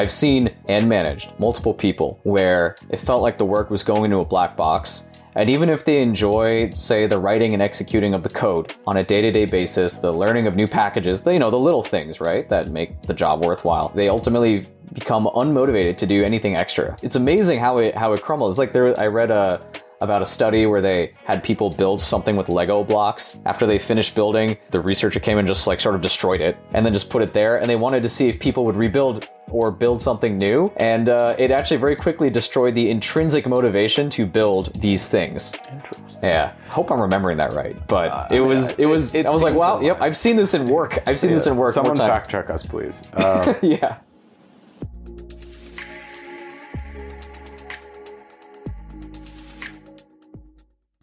I've seen and managed multiple people where it felt like the work was going into a black box. And even if they enjoy, say, the writing and executing of the code on a day to day basis, the learning of new packages, the, you know, the little things, right, that make the job worthwhile, they ultimately become unmotivated to do anything extra. It's amazing how it how it crumbles. It's like there, I read a about a study where they had people build something with Lego blocks. After they finished building, the researcher came and just like sort of destroyed it and then just put it there. And they wanted to see if people would rebuild or build something new. And uh, it actually very quickly destroyed the intrinsic motivation to build these things. Yeah, hope I'm remembering that right. But uh, it was, it was, it, it I was like, wow, yep, I've seen this in work. I've seen yeah. this in work. Someone fact check us, please. Uh, yeah.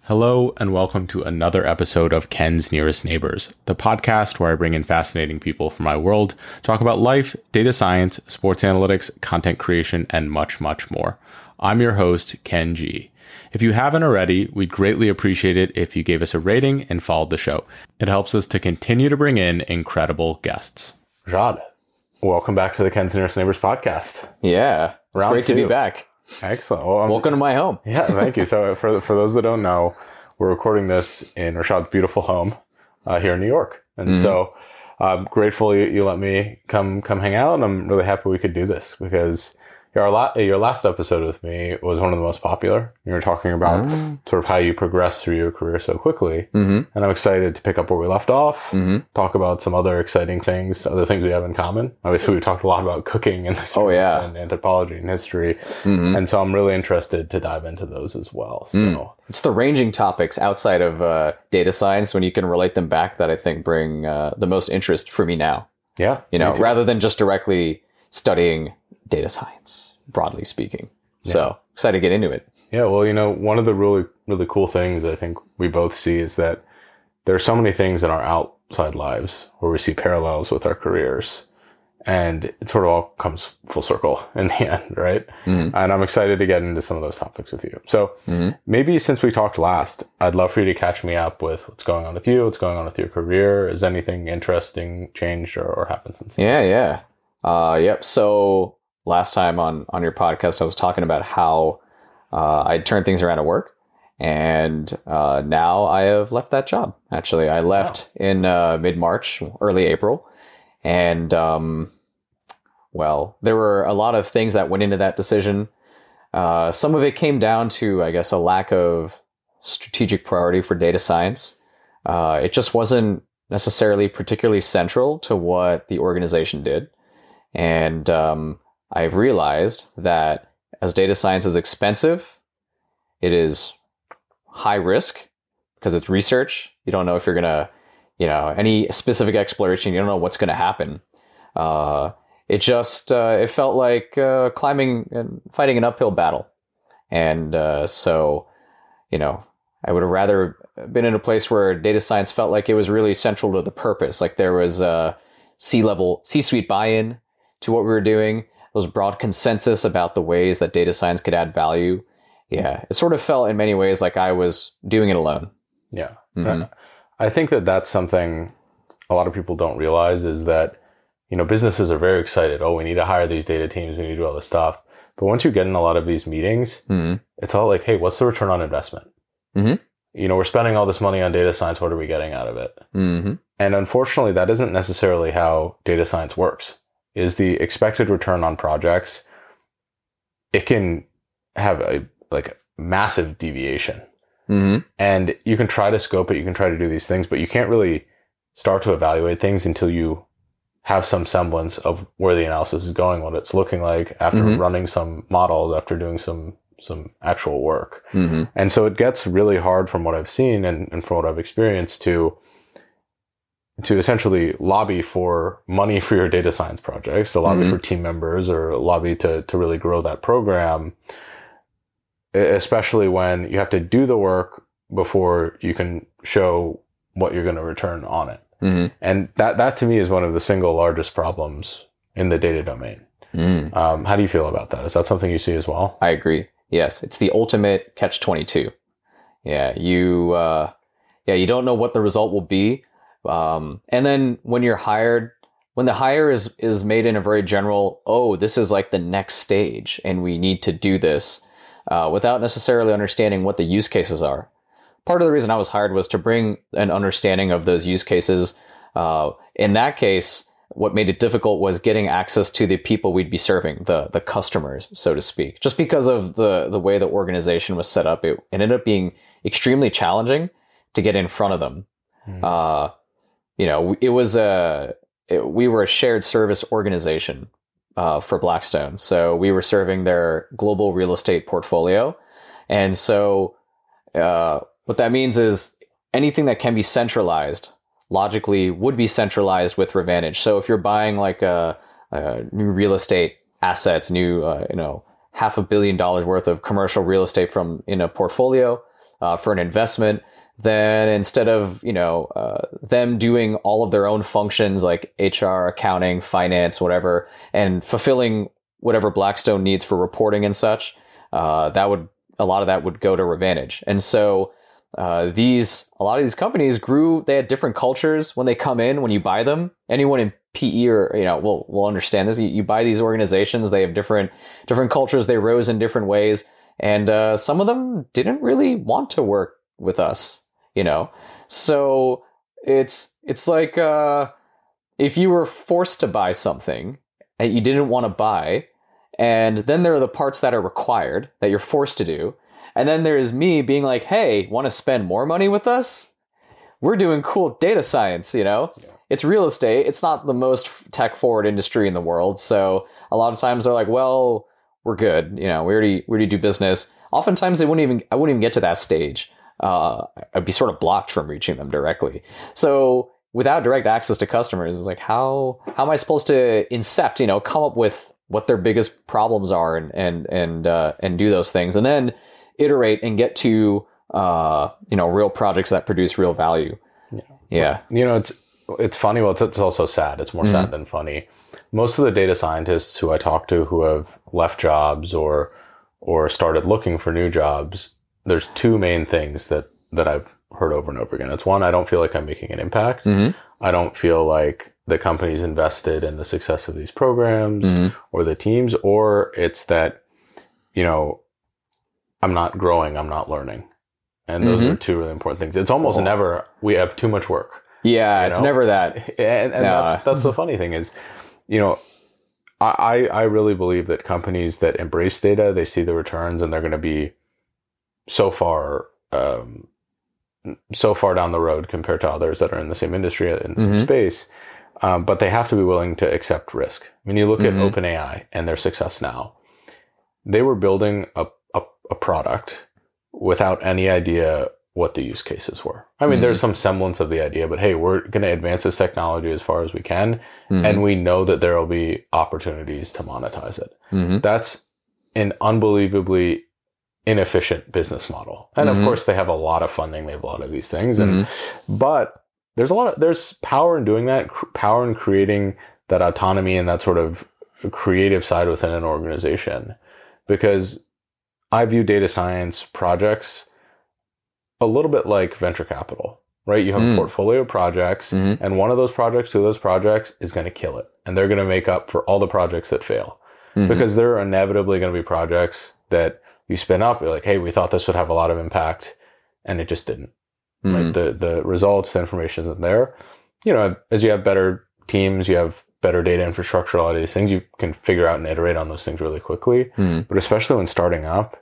Hello, and welcome to another episode of Ken's Nearest Neighbors, the podcast where I bring in fascinating people from my world, talk about life, data science, sports analytics, content creation, and much, much more. I'm your host, Ken Jee. If you haven't already, we'd greatly appreciate it if you gave us a rating and followed the show. It helps us to continue to bring in incredible guests. Jad, welcome back to the Ken's Nearest Neighbors podcast. Yeah, it's Round great two. to be back. Excellent. Well, um, Welcome to my home. Yeah, thank you. So for for those that don't know, we're recording this in Richad's beautiful home uh, here in New York, and mm-hmm. so I'm grateful you, you, let me come come hang out, and I'm really happy we could do this because your, la- your last episode with me was one of the most popular. You were talking about mm. sort of how you progressed through your career so quickly. Mm-hmm. And I'm excited to pick up where we left off, mm-hmm. talk about some other exciting things, other things we have in common. Obviously, we talked a lot about cooking and, oh, yeah. and anthropology and history. Mm-hmm. And so I'm really interested to dive into those as well. So mm. it's the ranging topics outside of uh, data science when you can relate them back that I think bring uh, the most interest for me now. Yeah. You know, rather than just directly studying data science, broadly speaking. Yeah. So excited to get into it. Yeah, well, you know, one of the really, really cool things I think we both see is that there are so many things in our outside lives where we see parallels with our careers. And it sort of all comes full circle in the end, right? Mm-hmm. And I'm excited to get into some of those topics with you. So mm-hmm. maybe since we talked last, I'd love for you to catch me up with what's going on with you, what's going on with your career. Is anything interesting changed or, or happened since? Then? Yeah, yeah. Uh, yep. So last time on on your podcast, I was talking about how uh, I turned things around at work, and uh, now I have left that job. Actually, I left wow. in uh, mid March, early April, and um, well, there were a lot of things that went into that decision. Uh, some of it came down to, I guess, a lack of strategic priority for data science. Uh, it just wasn't necessarily particularly central to what the organization did. And um, I've realized that as data science is expensive, it is high risk because it's research. You don't know if you're gonna, you know, any specific exploration. You don't know what's gonna happen. Uh, it just uh, it felt like uh, climbing and fighting an uphill battle, and uh, so you know I would have rather been in a place where data science felt like it was really central to the purpose. Like there was a C level, C suite buy in to what we were doing. Was broad consensus about the ways that data science could add value. Yeah, it sort of felt in many ways like I was doing it alone. Yeah. Mm-hmm. I think that that's something a lot of people don't realize is that, you know, businesses are very excited. Oh, we need to hire these data teams. We need to do all this stuff. But once you get in a lot of these meetings, mm-hmm. it's all like, hey, what's the return on investment? Mm-hmm. You know, we're spending all this money on data science. What are we getting out of it? Mm-hmm. And unfortunately, that isn't necessarily how data science works is the expected return on projects. It can have a like massive deviation. Mm-hmm. And you can try to scope it, you can try to do these things, but you can't really start to evaluate things until you have some semblance of where the analysis is going, what it's looking like after mm-hmm. running some models, after doing some some actual work. Mm-hmm. And so it gets really hard from what I've seen and, and from what I've experienced to to essentially lobby for money for your data science projects, to lobby mm-hmm. for team members or lobby to, to really grow that program, especially when you have to do the work before you can show what you're going to return on it. Mm-hmm. And that, that to me is one of the single largest problems in the data domain. Mm. Um, how do you feel about that? Is that something you see as well? I agree. Yes. It's the ultimate catch 22. Yeah. You, uh, yeah, you don't know what the result will be um, and then when you're hired, when the hire is is made in a very general, oh, this is like the next stage, and we need to do this, uh, without necessarily understanding what the use cases are. Part of the reason I was hired was to bring an understanding of those use cases. Uh, in that case, what made it difficult was getting access to the people we'd be serving, the the customers, so to speak. Just because of the the way the organization was set up, it, ended up being extremely challenging to get in front of them. Mm. Uh, you know, it was a it, we were a shared service organization uh, for Blackstone, so we were serving their global real estate portfolio, and so uh, what that means is anything that can be centralized logically would be centralized with Revantage. So if you're buying like a, a new real estate assets, new uh, you know half a billion dollars worth of commercial real estate from in a portfolio uh, for an investment, then instead of you know uh, them doing all of their own functions like HR, accounting, finance, whatever, and fulfilling whatever Blackstone needs for reporting and such, uh, that would a lot of that would go to Revantage, and so uh, these a lot of these companies grew. They had different cultures when they come in. When you buy them, anyone in PE or you know will will understand this. You, you buy these organizations. They have different different cultures. They rose in different ways, and uh, some of them didn't really want to work with us. You know, so it's it's like uh, if you were forced to buy something that you didn't want to buy, and then there are the parts that are required that you're forced to do and then there's me being like, hey, want to spend more money with us? We're doing cool data science, you know? Yeah. It's real estate. It's not the most tech forward industry in the world. So a lot of times they're like, well, we're good. You know, we already, we already do business. Oftentimes they wouldn't even, I wouldn't even get to that stage. Uh, I'd be sort of blocked from reaching them directly. So without direct access to customers, it was like, how, how am I supposed to incept, you know, come up with what their biggest problems are and, and, and, uh, and do those things. And then iterate and get to uh, you know real projects that produce real value. Yeah. Yeah. You know, it's it's funny. Well, it's, it's also sad. It's more Mhm. sad than funny. Most of the data scientists who I talk to who have left jobs or or started looking for new jobs, there's two main things that that I've heard over and over again. It's one, I don't feel like I'm making an impact. Mhm. I don't feel like the company's invested in the success of these programs Mhm. or the teams, or it's that, you know, I'm not growing, I'm not learning. And those Mhm. are two really important things. It's almost never we have too much work. Yeah, it's know? never that. And, and No. that's that's the funny thing is, you know, I I I really believe that companies that embrace data, they see the returns, and they're going to be so far um, so far down the road compared to others that are in the same industry in the same Mhm. space. Um, but they have to be willing to accept risk. When you look Mhm. at OpenAI and their success now, they were building a, a, a product without any idea what the use cases were. I mean, Mhm. there's some semblance of the idea, but hey, we're going to advance this technology as far as we can, Mhm. and we know that there will be opportunities to monetize it. Mhm. That's an unbelievably inefficient business model. And Mhm. of course, they have a lot of funding. They have a lot of these things, and Mhm. but there's a lot of there's power in doing that. cr- Power in creating that autonomy and that sort of creative side within an organization, because I view data science projects a little bit like venture capital, right? You have Mm. a portfolio of projects, Mhm. and one of those projects, two of those projects, is going to kill it, and they're going to make up for all the projects that fail Mhm. because there are inevitably going to be projects that you spin up. You're like, hey, we thought this would have a lot of impact, and it just didn't. Mhm. Right? The the results, the information isn't there. You know, as you have better teams, you have better data infrastructure, a lot of these things, you can figure out and iterate on those things really quickly. Mhm. But especially when starting up,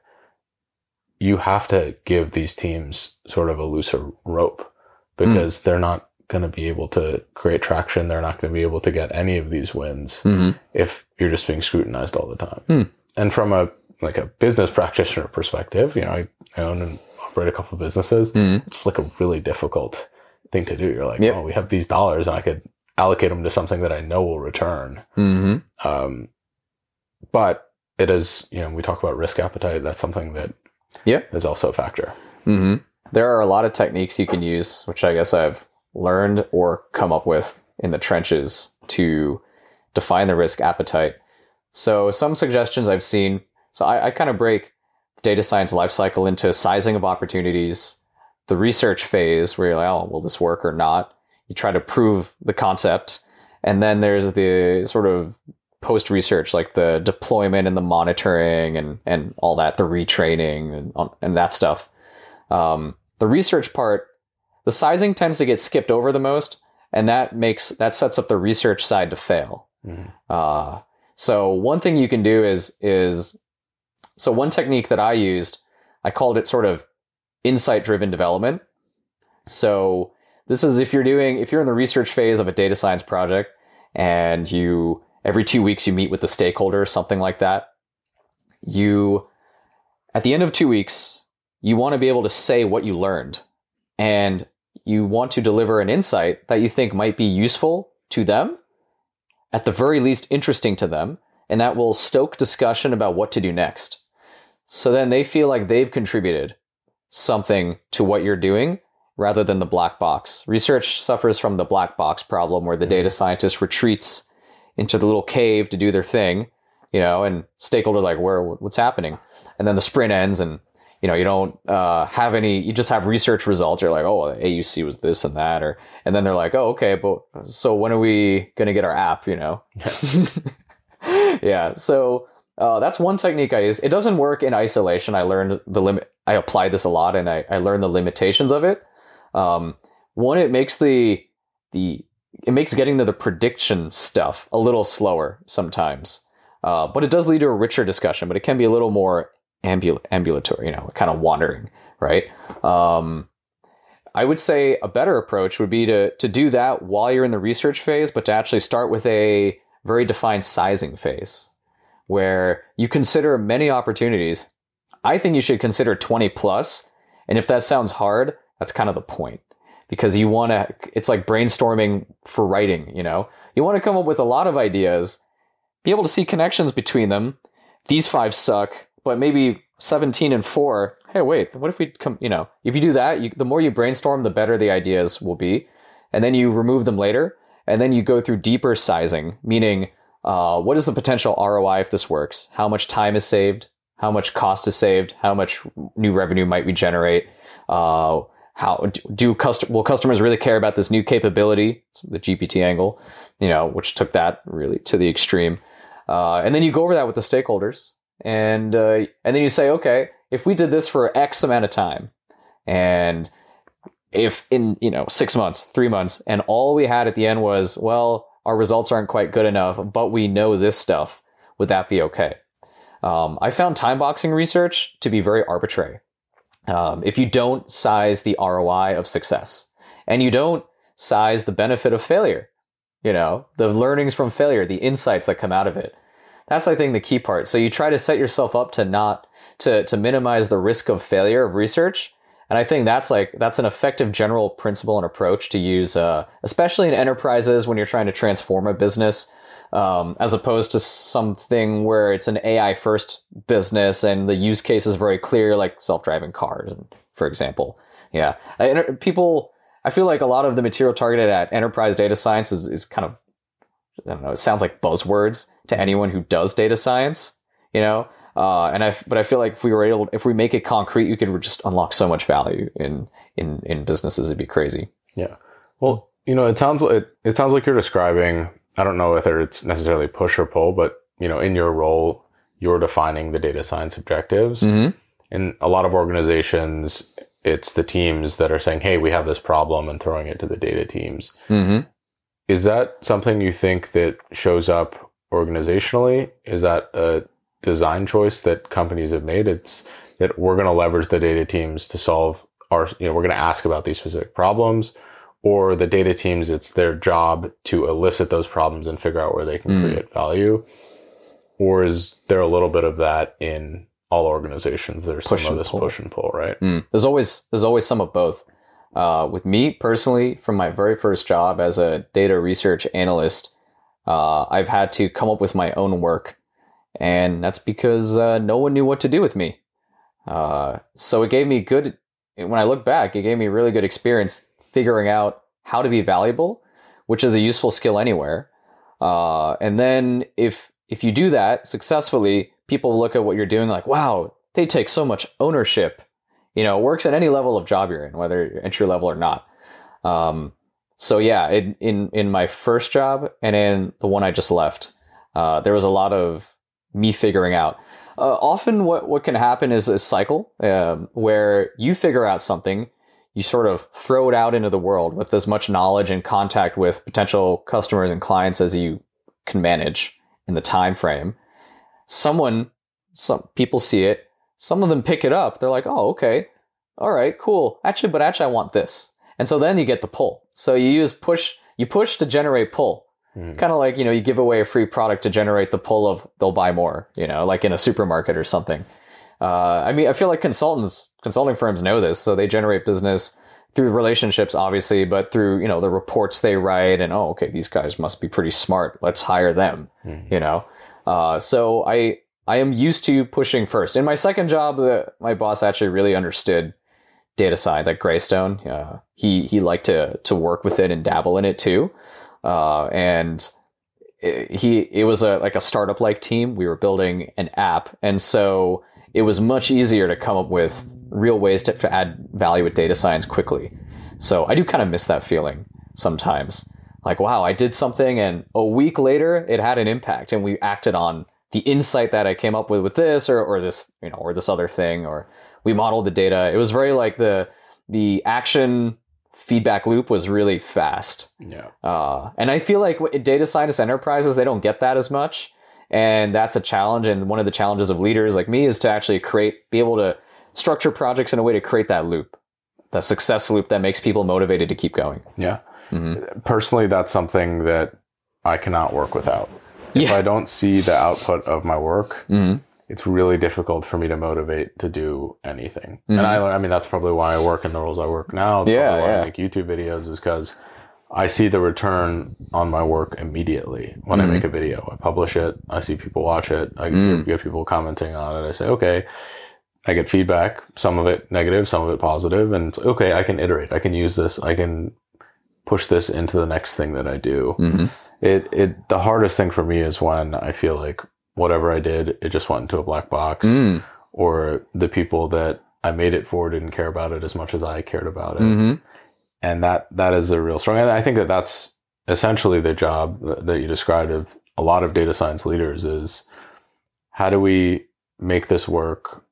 you have to give these teams sort of a looser rope because they're not going to be able to create traction. They're not going to be able to get any of these wins Mhm. if you're just being scrutinized all the time. Hmm. And from a like a business practitioner perspective, you know, I, I own and operate a couple of businesses. Mhm. It's like a really difficult thing to do. You're like, Yep. oh, we have these dollars and I could allocate them to something that I know will return. Mhm. Um, but it is, you know, we talk about risk appetite. That's something that Yeah. is also a factor. hmm There are a lot of techniques you can use, which I guess I've learned or come up with in the trenches to define the risk appetite. So, some suggestions I've seen. So, I, I kind of break the data science lifecycle into sizing of opportunities, the research phase where you're like, oh, will this work or not? You try to prove the concept, and then there's the sort of post research, like the deployment and the monitoring and and all that, the retraining and and that stuff. Um, the research part, the sizing tends to get skipped over the most, and that makes that sets up the research side to fail. Mhm. Uh, so one thing you can do is is so one technique that I used, I called it sort of insight driven development. So this is if you're doing if you're in the research phase of a data science project and you every 2 weeks you meet with the stakeholder or something like that. You at the end of 2 weeks, you want to be able to say what you learned and you want to deliver an insight that you think might be useful to them, at the very least interesting to them, and that will stoke discussion about what to do next. So then they feel like they've contributed something to what you're doing rather than the black box. Research suffers from the black box problem where the data scientist retreats into the little cave to do their thing, you know, and stakeholders are like, where, what's happening? And then the sprint ends and you know, you don't uh, have any, you just have research results. You're like, oh, AUC was this and that, or, and then they're like, oh, okay, but so when are we going to get our app, you know? yeah. So uh, that's one technique I use. It doesn't work in isolation. I learned the limit, I applied this a lot and I, I learned the limitations of it. Um, one, it makes the, the, it makes getting to the prediction stuff a little slower sometimes. Uh, but it does lead to a richer discussion, but it can be a little more ambul- ambulatory, you know, kind of wandering, right? Um, I would say a better approach would be to to do that while you're in the research phase, but to actually start with a very defined sizing phase, where you consider many opportunities. I think you should consider 20 plus, and if that sounds hard, that's kind of the point because you want to. It's like brainstorming for writing. You know, you want to come up with a lot of ideas, be able to see connections between them. These five suck but maybe 17 and 4 hey wait what if we come you know if you do that you, the more you brainstorm the better the ideas will be and then you remove them later and then you go through deeper sizing meaning uh, what is the potential roi if this works? How much time is saved? How much cost is saved? How much new revenue might we generate? Uh, how do custom will customers really care about this new capability? The gpt angle you know which took that really to the extreme. Uh, and then you go over that with the stakeholders and uh, and then you say, okay, if we did this for X amount of time, and if in you know six months, three months, and all we had at the end was, well, our results aren't quite good enough, but we know this stuff, would that be okay? Um, I found time boxing research to be very arbitrary. Um, if you don't size the ROI of success, and you don't size the benefit of failure, you know, the learnings from failure, the insights that come out of it, that's I think the key part. So you try to set yourself up to not to to minimize the risk of failure of research. And I think that's like that's an effective general principle and approach to use, uh, especially in enterprises when you're trying to transform a business, um, as opposed to something where it's an AI first business and the use case is very clear, like self driving cars, for example. Yeah, people. I feel like a lot of the material targeted at enterprise data science is, is kind of I don't know. It sounds like buzzwords to anyone who does data science, you know. Uh, and I, but I feel like if we were able, if we make it concrete, you could just unlock so much value in in in businesses. It'd be crazy. Yeah. Well, you know, it sounds it, it sounds like you're describing. I don't know whether it's necessarily push or pull, but you know, in your role, you're defining the data science objectives. Mm-hmm. In a lot of organizations, it's the teams that are saying, "Hey, we have this problem," and throwing it to the data teams. Mm-hmm. Is that something you think that shows up organizationally? Is that a design choice that companies have made? It's that we're going to leverage the data teams to solve our, you know, we're going to ask about these specific problems or the data teams, it's their job to elicit those problems and figure out where they can Mm. create value. Or is there a little bit of that in all organizations? There's Push some of this pull. push and pull, right? Mm. There's always there's always some of both. Uh, with me personally, from my very first job as a data research analyst, uh, I've had to come up with my own work, and that's because uh, no one knew what to do with me. Uh, so it gave me good. When I look back, it gave me really good experience figuring out how to be valuable, which is a useful skill anywhere. Uh, and then if if you do that successfully, people look at what you're doing like, wow, they take so much ownership you know, it works at any level of job you're in, whether you're entry level or not. Um, so yeah, in, in my first job and in the one I just left, uh, there was a lot of me figuring out. Uh, often, what what can happen is a cycle um, where you figure out something, you sort of throw it out into the world with as much knowledge and contact with potential customers and clients as you can manage in the time frame. Someone, some people see it. Some of them pick it up. They're like, "Oh, okay, all right, cool. Actually, but actually, I want this." And so then you get the pull. So you use push, you push to generate pull. Mhm. Kind of like, you know, you give away a free product to generate the pull of they'll buy more, you know, like in a supermarket or something. Uh, I mean, I feel like consultants, consulting firms know this. So they generate business through relationships, obviously, but through, you know, the reports they write and, oh, okay, these guys must be pretty smart. Let's hire them, Mhm. you know? Uh, so I, I am used to pushing first. In my second job, the, my boss actually really understood data science at Greystone. Uh, he he liked to to work with it and dabble in it too, uh, and he it was a like a startup like team. We were building an app, and so it was much easier to come up with real ways to, to add value with data science quickly. So I do kind of miss that feeling sometimes. Like wow, I did something, and a week later it had an impact, and we acted on the insight that I came up with with this or or this you know or this other thing or we modeled the data. It was very like the the action feedback loop was really fast. Yeah. Uh, and I feel like data scientist enterprises they don't get that as much, and that's a challenge. And one of the challenges of leaders like me is to actually create, be able to structure projects in a way to create that loop, that success loop that makes people motivated to keep going. Yeah. hmm Personally, that's something that I cannot work without. If Yeah. I don't see the output of my work, hmm it's really difficult for me to motivate to do anything. Mhm. And I, I mean, that's probably why I work in the roles I work now. It's Yeah, why yeah. I make YouTube videos is because I see the return on my work immediately when I Mhm. make a video. I publish it. I see people watch it. I Mm. get people commenting on it. I say, okay, I get feedback, some of it negative, some of it positive, and it's, okay, I can iterate. I can use this. I can push this into the next thing that I do. hmm It it the hardest thing for me is when I feel like whatever I did, it just went into a black box, Mm. or the people that I made it for didn't care about it as much as I cared about it, hmm and that that is a real struggle. And I think that that's essentially the job that that you described of a lot of data science leaders is how do we make this work.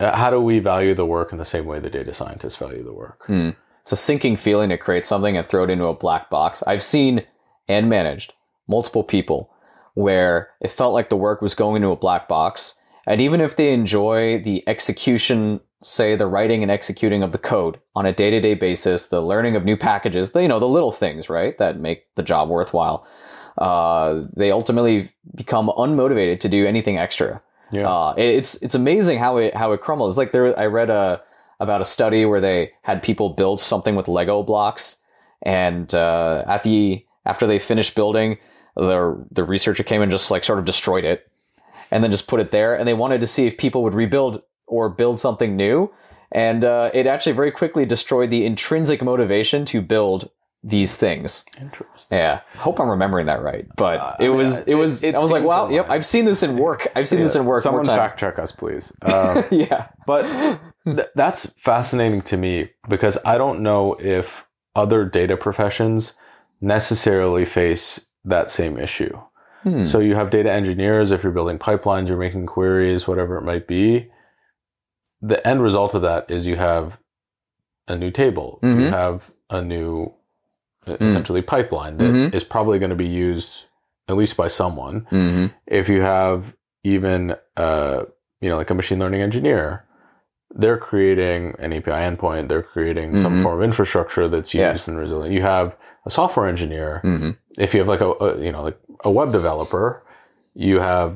uh, How do we value the work in the same way the data scientists value the work? Mm. It's a sinking feeling to create something and throw it into a black box. I've seen and managed multiple people where it felt like the work was going into a black box. And even if they enjoy the execution, say the writing and executing of the code on a day to day basis, the learning of new packages, the, you know, the little things, right, that make the job worthwhile, uh, they ultimately become unmotivated to do anything extra. Yeah. Uh, it's it's amazing how it how it crumbles. It's like there, I read a about a study where they had people build something with Lego blocks, and uh, at the after they finished building, the the researcher came and just like sort of destroyed it, and then just put it there. And they wanted to see if people would rebuild or build something new, and uh, it actually very quickly destroyed the intrinsic motivation to build these things. Interesting. Yeah, hope I'm remembering that right. But Uh, it was yeah, it was it- I was like, wow, yep. I've seen this in work. I've seen this in work Someone fact check us, please. Um, yeah. But th- that's fascinating to me because I don't know if other data professions necessarily face that same issue. Hmm. So you have data engineers, if you're building pipelines, you're making queries, whatever it might be. The end result of that is you have a new table, you Mhm. have a new Mm. essentially pipeline that is Mhm. probably going to be used at least by someone hmm if you have even uh, you know like a machine learning engineer they're creating an api endpoint they're creating some Mhm. form of infrastructure that's used Yes. and resilient you have a software engineer. Hmm if you have like a, a you know like a web developer you have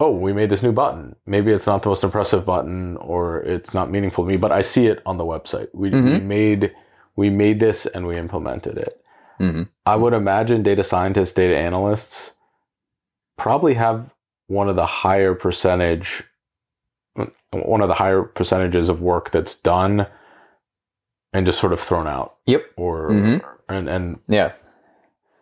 oh we made this new button. Maybe it's not the most impressive button or it's not meaningful to me but i see it on the website. We, we Mhm. made we made this and we implemented it. Hmm I would imagine data scientists, data analysts probably have one of the higher percentage, one of the higher percentages of work that's done and just sort of thrown out. Yep. Or, Mhm. and, and Yeah.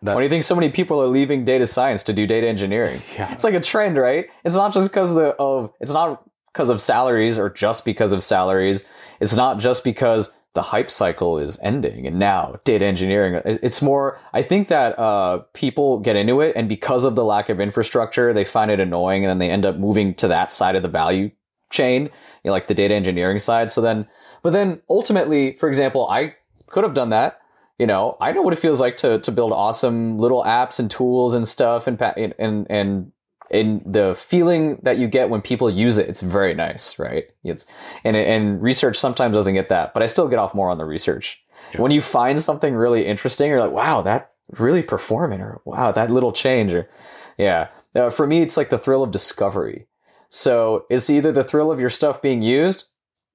that, Why do you think so many people are leaving data science to do data engineering? yeah. It's like a trend, right? It's not just because of the of it's not because of salaries or just because of salaries. It's not just because the hype cycle is ending and now data engineering it's more i think that uh, people get into it and because of the lack of infrastructure they find it annoying and then they end up moving to that side of the value chain you know, like the data engineering side so then but then ultimately for example i could have done that you know i know what it feels like to to build awesome little apps and tools and stuff and and and and the feeling that you get when people use it, it's very nice, right? It's and and research sometimes doesn't get that, but I still get off more on the research. Yeah. When you find something really interesting, you're like, wow, that really performing, or wow, that little change, or yeah. Uh, for me, it's like the thrill of discovery. So it's either the thrill of your stuff being used,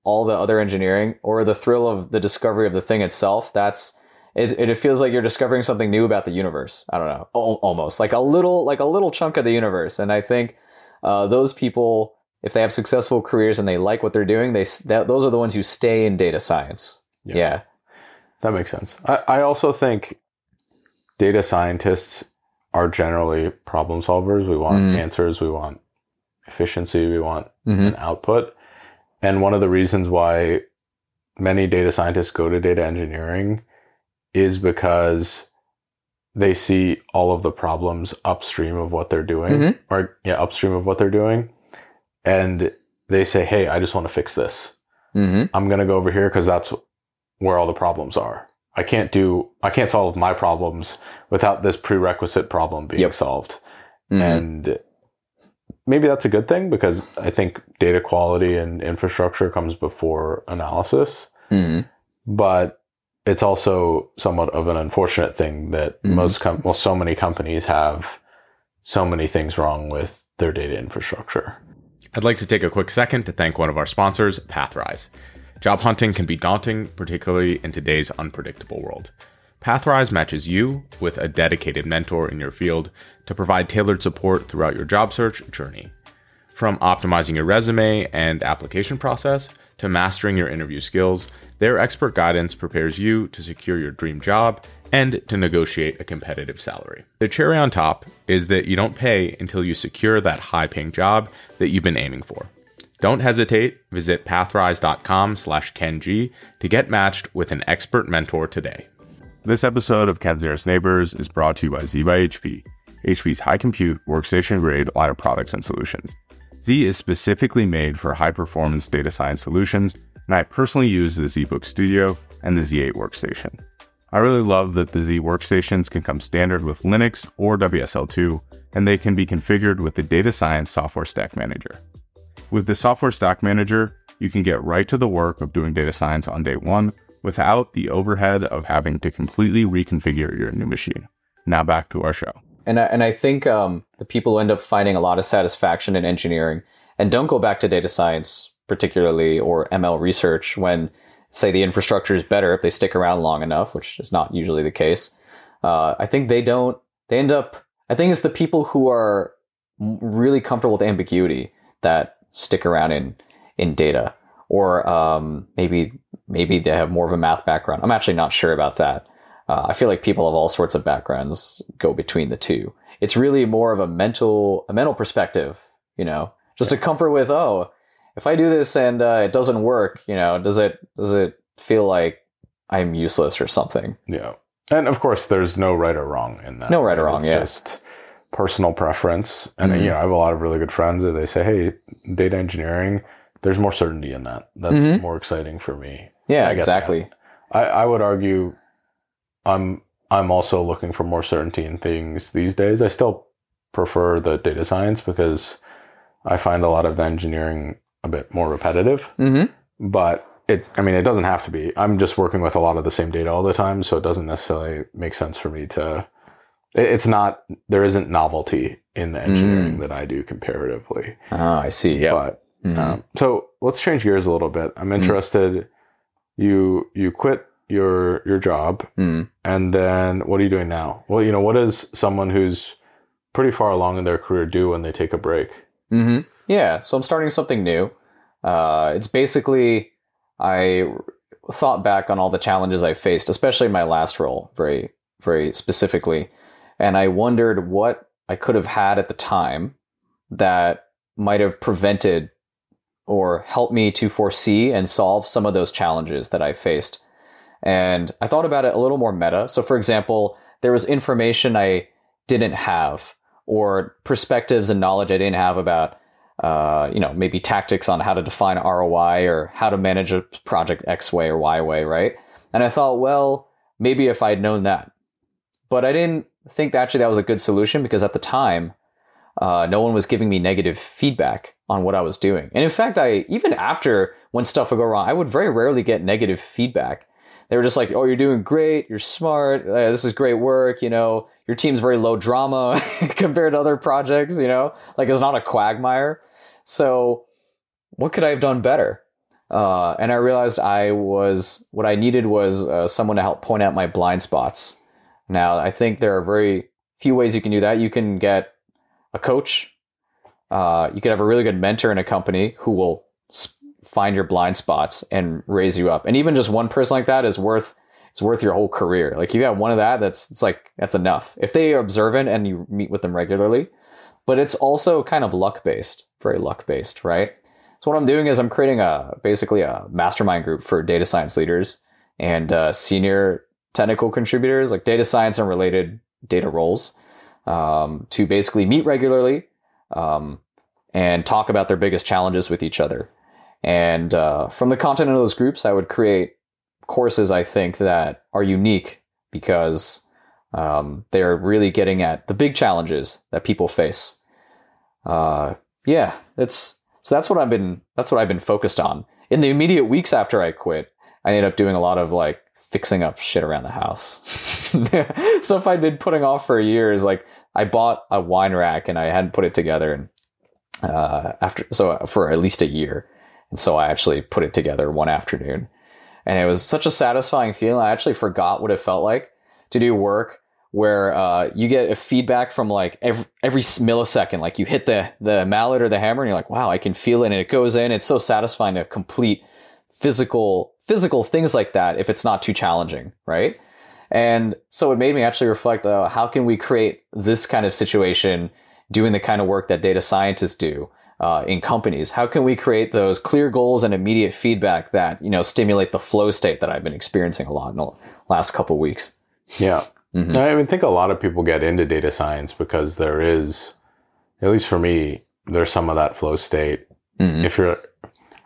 all the other engineering, or the thrill of the discovery of the thing itself. That's it, it feels like you're discovering something new about the universe. I don't know, almost like a little like a little chunk of the universe. And I think uh, those people, if they have successful careers and they like what they're doing, they that, those are the ones who stay in data science. Yeah, yeah. that makes sense. I, I also think data scientists are generally problem solvers. We want mm. answers. We want efficiency. We want mm-hmm. an output. And one of the reasons why many data scientists go to data engineering is because they see all of the problems upstream of what they're doing mm-hmm. or yeah upstream of what they're doing and they say hey i just want to fix this mm-hmm. i'm going to go over here because that's where all the problems are i can't do i can't solve my problems without this prerequisite problem being yep. solved mm-hmm. and maybe that's a good thing because i think data quality and infrastructure comes before analysis mm-hmm. but it's also somewhat of an unfortunate thing that mm-hmm. most com- well so many companies have so many things wrong with their data infrastructure. I'd like to take a quick second to thank one of our sponsors, Pathrise. Job hunting can be daunting, particularly in today's unpredictable world. Pathrise matches you with a dedicated mentor in your field to provide tailored support throughout your job search journey. From optimizing your resume and application process to mastering your interview skills, their expert guidance prepares you to secure your dream job and to negotiate a competitive salary. The cherry on top is that you don't pay until you secure that high paying job that you've been aiming for. Don't hesitate. Visit pathrise.com slash KenJee to get matched with an expert mentor today. This episode of Nearest Neighbors is brought to you by Z by HP, HP's high compute workstation grade line of products and solutions. Z is specifically made for high performance data science solutions and I personally use the ZBook Studio and the Z8 workstation. I really love that the Z workstations can come standard with Linux or WSL2, and they can be configured with the Data Science Software Stack Manager. With the Software Stack Manager, you can get right to the work of doing data science on day one without the overhead of having to completely reconfigure your new machine. Now back to our show. And I, and I think um, the people who end up finding a lot of satisfaction in engineering and don't go back to data science particularly, or ML research when, say, the infrastructure is better if they stick around long enough, which is not usually the case. Uh, I think they don't, they end up, I think it's the people who are really comfortable with ambiguity that stick around in, in data. Or um, maybe maybe they have more of a math background. I'm actually not sure about that. Uh, I feel like people of all sorts of backgrounds go between the two. It's really more of a mental a mental perspective, you know, just a comfort with oh, if I do this and uh, it doesn't work, you know, does it does it feel like I'm useless or something? Yeah, and of course, there's no right or wrong in that. No right, or wrong. It's yeah, just personal preference. And mm-hmm. you know, I have a lot of really good friends that they say, "Hey, data engineering, there's more certainty in that. That's mm-hmm. more exciting for me." Yeah, exactly. I, I would argue, I'm I'm also looking for more certainty in things these days. I still prefer the data science because I find a lot of the engineering a bit more repetitive. Mm-hmm. But it, I mean, it doesn't have to be. I'm just working with a lot of the same data all the time, so it doesn't necessarily make sense for me to. It's not. There isn't novelty in the engineering mm. that I do comparatively. Oh, I see. Yeah. But mm-hmm. um, so let's change gears a little bit. I'm mm. interested. Mm. You you quit your your job, mm. and then what are you doing now? Well, you know, what does someone who's pretty far along in their career do when they take a break? Mm-hmm. Yeah, so I'm starting something new. Uh, it's basically I thought back on all the challenges I faced, especially in my last role, very very specifically, and I wondered what I could have had at the time that might have prevented or helped me to foresee and solve some of those challenges that I faced And I thought about it a little more meta. So, for example, there was information I didn't have, or perspectives and knowledge I didn't have about, uh, you know, maybe tactics on how to define ROI or how to manage a project X way or Y way, right? And I thought, well, maybe if I'd known that. But I didn't think actually that was a good solution because at the time, uh, no one was giving me negative feedback on what I was doing. And in fact, I even after when stuff would go wrong, I would very rarely get negative feedback. They were just like, "Oh, you're doing great. You're smart. Uh, this is great work. You know, your team's very low drama compared to other projects. You know, like it's not a quagmire." So, what could I have done better? Uh, and I realized I was what I needed was uh, someone to help point out my blind spots. Now, I think there are very few ways you can do that. You can get a coach. Uh, you could have a really good mentor in a company who will find your blind spots and raise you up. And even just one person like that is worth it's worth your whole career. Like you have one of that, that's it's like that's enough. If they are observant and you meet with them regularly, but it's also kind of luck based, very luck based, right? So what I'm doing is I'm creating a basically a mastermind group for data science leaders and uh, senior technical contributors, like data science and related data roles, um, to basically meet regularly um, and talk about their biggest challenges with each other. And uh, from the content of those groups, I would create courses I think that are unique because um, they're really getting at the big challenges that people face. Uh, yeah, it's so that's what I've been that's what I've been focused on. In the immediate weeks after I quit, I ended up doing a lot of like fixing up shit around the house. Stuff I'd been putting off for years. Like I bought a wine rack and I hadn't put it together and uh, after so for at least a year. And so I actually put it together one afternoon. And it was such a satisfying feeling. I actually forgot what it felt like to do work where uh, you get a feedback from like every, every millisecond. Like you hit the, the mallet or the hammer and you're like, wow, I can feel it. And it goes in. It's so satisfying to complete physical physical things like that if it's not too challenging, right? And so it made me actually reflect uh, how can we create this kind of situation doing the kind of work that data scientists do uh, in companies? How can we create those clear goals and immediate feedback that you know stimulate the flow state that I've been experiencing a lot in the last couple weeks? Yeah, mm-hmm. I mean, think a lot of people get into data science because there is, at least for me, there's some of that flow state. Mm-hmm. If you're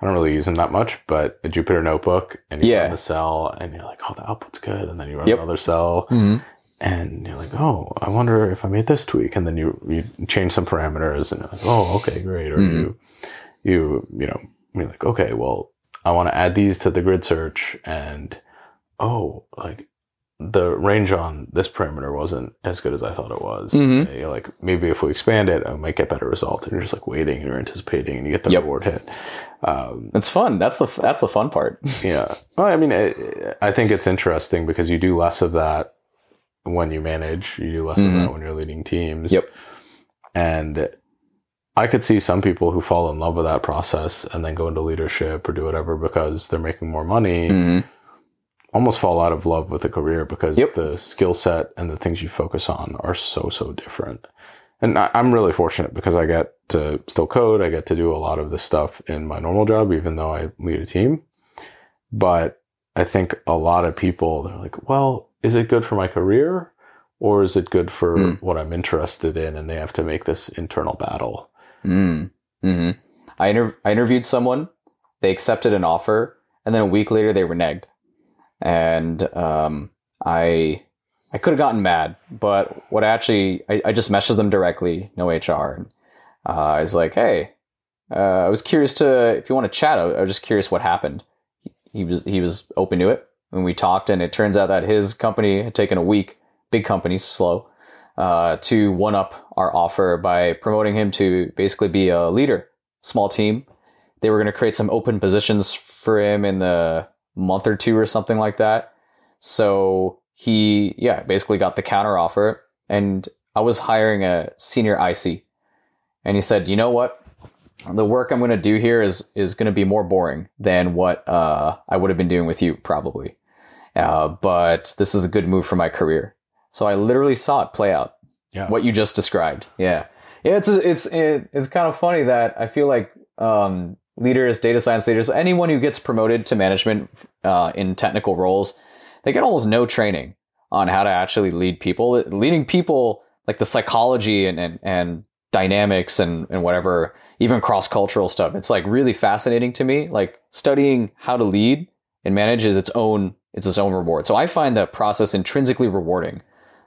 I don't really use them that much, but a Jupyter notebook and you yeah. run the cell and you're like, oh, the output's good. And then you run yep. another cell mm-hmm. And you're like, oh, I wonder if I made this tweak. And then you, you change some parameters and you're like, oh, okay, great. Or mm-hmm. you, you, you know, you're like, okay, well, I want to add these to the grid search and, oh, like the range on this parameter wasn't as good as I thought it was. Mm-hmm. You're like, maybe if we expand it, I might get better results. And you're just like waiting, and you're anticipating, and you get the yep. reward hit. Um, it's fun. That's the that's the fun part. yeah. Well, I mean, it, I think it's interesting because you do less of that when you manage. You do less mm-hmm. of that when you're leading teams. Yep. And I could see some people who fall in love with that process and then go into leadership or do whatever because they're making more money. Mm-hmm almost fall out of love with a career because yep. the skill set and the things you focus on are so so different. And I, am really fortunate because I get to still code. I get to do a lot of this stuff in my normal job, even though I lead a team. But I think a lot of people they're like, well, is it good for my career? Or is it good for mm. what I'm interested in? And they have to make this internal battle. Mm. Mm-hmm. I, inter- I interviewed someone, they accepted an offer, and then a week later they reneged and um, I I could have gotten mad, but what I actually I, I just messaged them directly, no HR. And, uh, I was like, hey, uh, I was curious to if you want to chat. I, I was just curious what happened. He, he, was he was open to it, and we talked. And it turns out that his company had taken a week, big company, slow, uh, to one up our offer by promoting him to basically be a leader, small team. They were going to create some open positions for him in the month or two or something like that. So he, yeah, basically got the counter offer. And I was hiring a senior IC. And he said, you know what? The work I'm going to do here is is going to be more boring than what uh, I would have been doing with you, probably. Uh, but this is a good move for my career. So I literally saw it play out. Yeah. What you just described. Yeah. Yeah. It's it's it's kind of funny that I feel like um, leaders, data science leaders, anyone who gets promoted to management uh, in technical roles, they get almost no training on how to actually lead people. Leading people, like the psychology and and, and dynamics and and whatever, even cross cultural stuff. It's like really fascinating to me. Like studying how to lead and manage is its own it's its own reward. So I find that process intrinsically rewarding.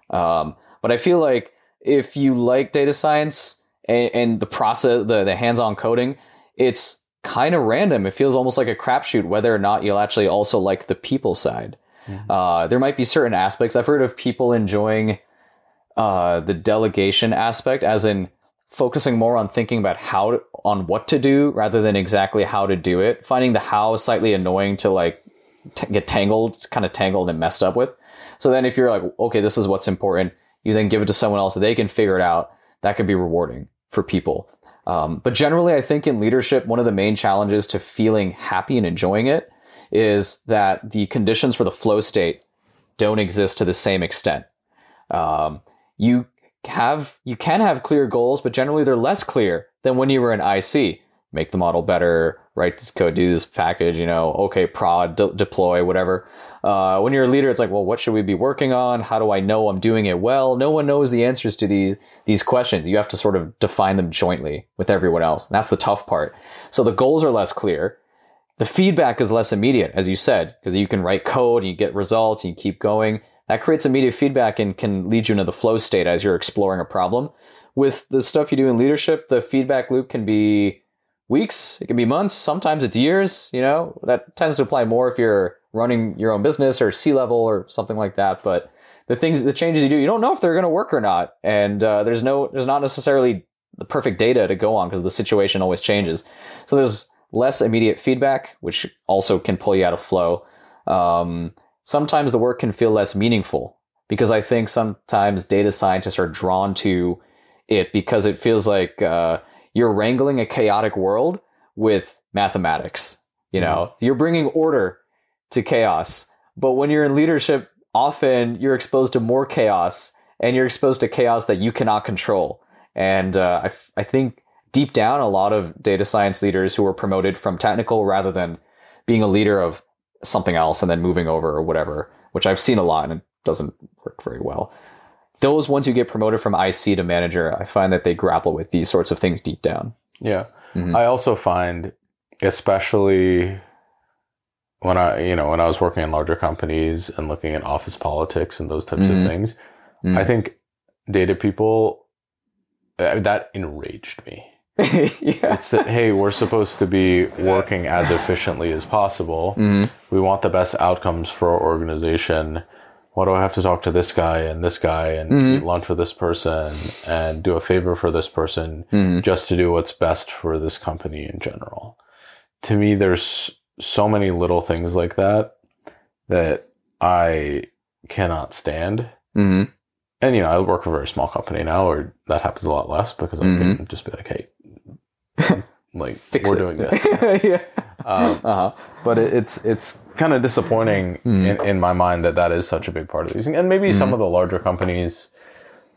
Um, but I feel like if you like data science and, and the process, the the hands-on coding, it's kind of random. It feels almost like a crapshoot whether or not you'll actually also like the people side. Mm-hmm. Uh, there might be certain aspects. I've heard of people enjoying uh, the delegation aspect, as in focusing more on thinking about how to, on what to do rather than exactly how to do it. Finding the how slightly annoying to like t- get tangled, kind of tangled and messed up with. So then, if you're like, okay, this is what's important, you then give it to someone else that they can figure it out. That could be rewarding for people. Um, but generally, I think in leadership, one of the main challenges to feeling happy and enjoying it is that the conditions for the flow state don't exist to the same extent. Um, you have you can have clear goals, but generally they're less clear than when you were in IC. Make the model better, write this code, do this package, you know, okay, prod, de- deploy, whatever. Uh, when you're a leader, it's like, well, what should we be working on? How do I know I'm doing it well? No one knows the answers to these these questions. You have to sort of define them jointly with everyone else. And that's the tough part. So the goals are less clear. The feedback is less immediate, as you said, because you can write code and you get results and you keep going. That creates immediate feedback and can lead you into the flow state as you're exploring a problem. With the stuff you do in leadership, the feedback loop can be weeks, it can be months, sometimes it's years, you know. That tends to apply more if you're running your own business or C level or something like that. But the things, the changes you do, you don't know if they're going to work or not. And uh, there's no, there's not necessarily the perfect data to go on because the situation always changes. So there's less immediate feedback, which also can pull you out of flow. Um, sometimes the work can feel less meaningful because I think sometimes data scientists are drawn to it because it feels like uh, you're wrangling a chaotic world with mathematics. You know, mm-hmm. you're bringing order to chaos, but when you're in leadership, often you're exposed to more chaos and you're exposed to chaos that you cannot control. And uh, I, f- I think deep down, a lot of data science leaders who are promoted from technical rather than being a leader of something else and then moving over or whatever, which I've seen a lot and it doesn't work very well. Those ones who get promoted from IC to manager, I find that they grapple with these sorts of things deep down. Yeah. Mm-hmm. I also find, especially when I, you know, when I was working in larger companies and looking at office politics and those types mm-hmm. of things, mm-hmm. I think data people, uh, that enraged me yeah. It's that hey, we're supposed to be working as efficiently as possible. Mm-hmm. We want the best outcomes for our organization. Why do I have to talk to this guy and this guy and mm-hmm. eat lunch with this person and do a favor for this person mm-hmm. just to do what's best for this company in general? To me, there's so many little things like that that I cannot stand. Mm-hmm. And you know, I work for a very small company now, or that happens a lot less because I can mm-hmm. just be like, "Hey, like Fix we're it. doing this. yeah. Um, uh-huh. But it, it's it's kind of disappointing mm. in, in my mind that that is such a big part of these, and maybe mm. some of the larger companies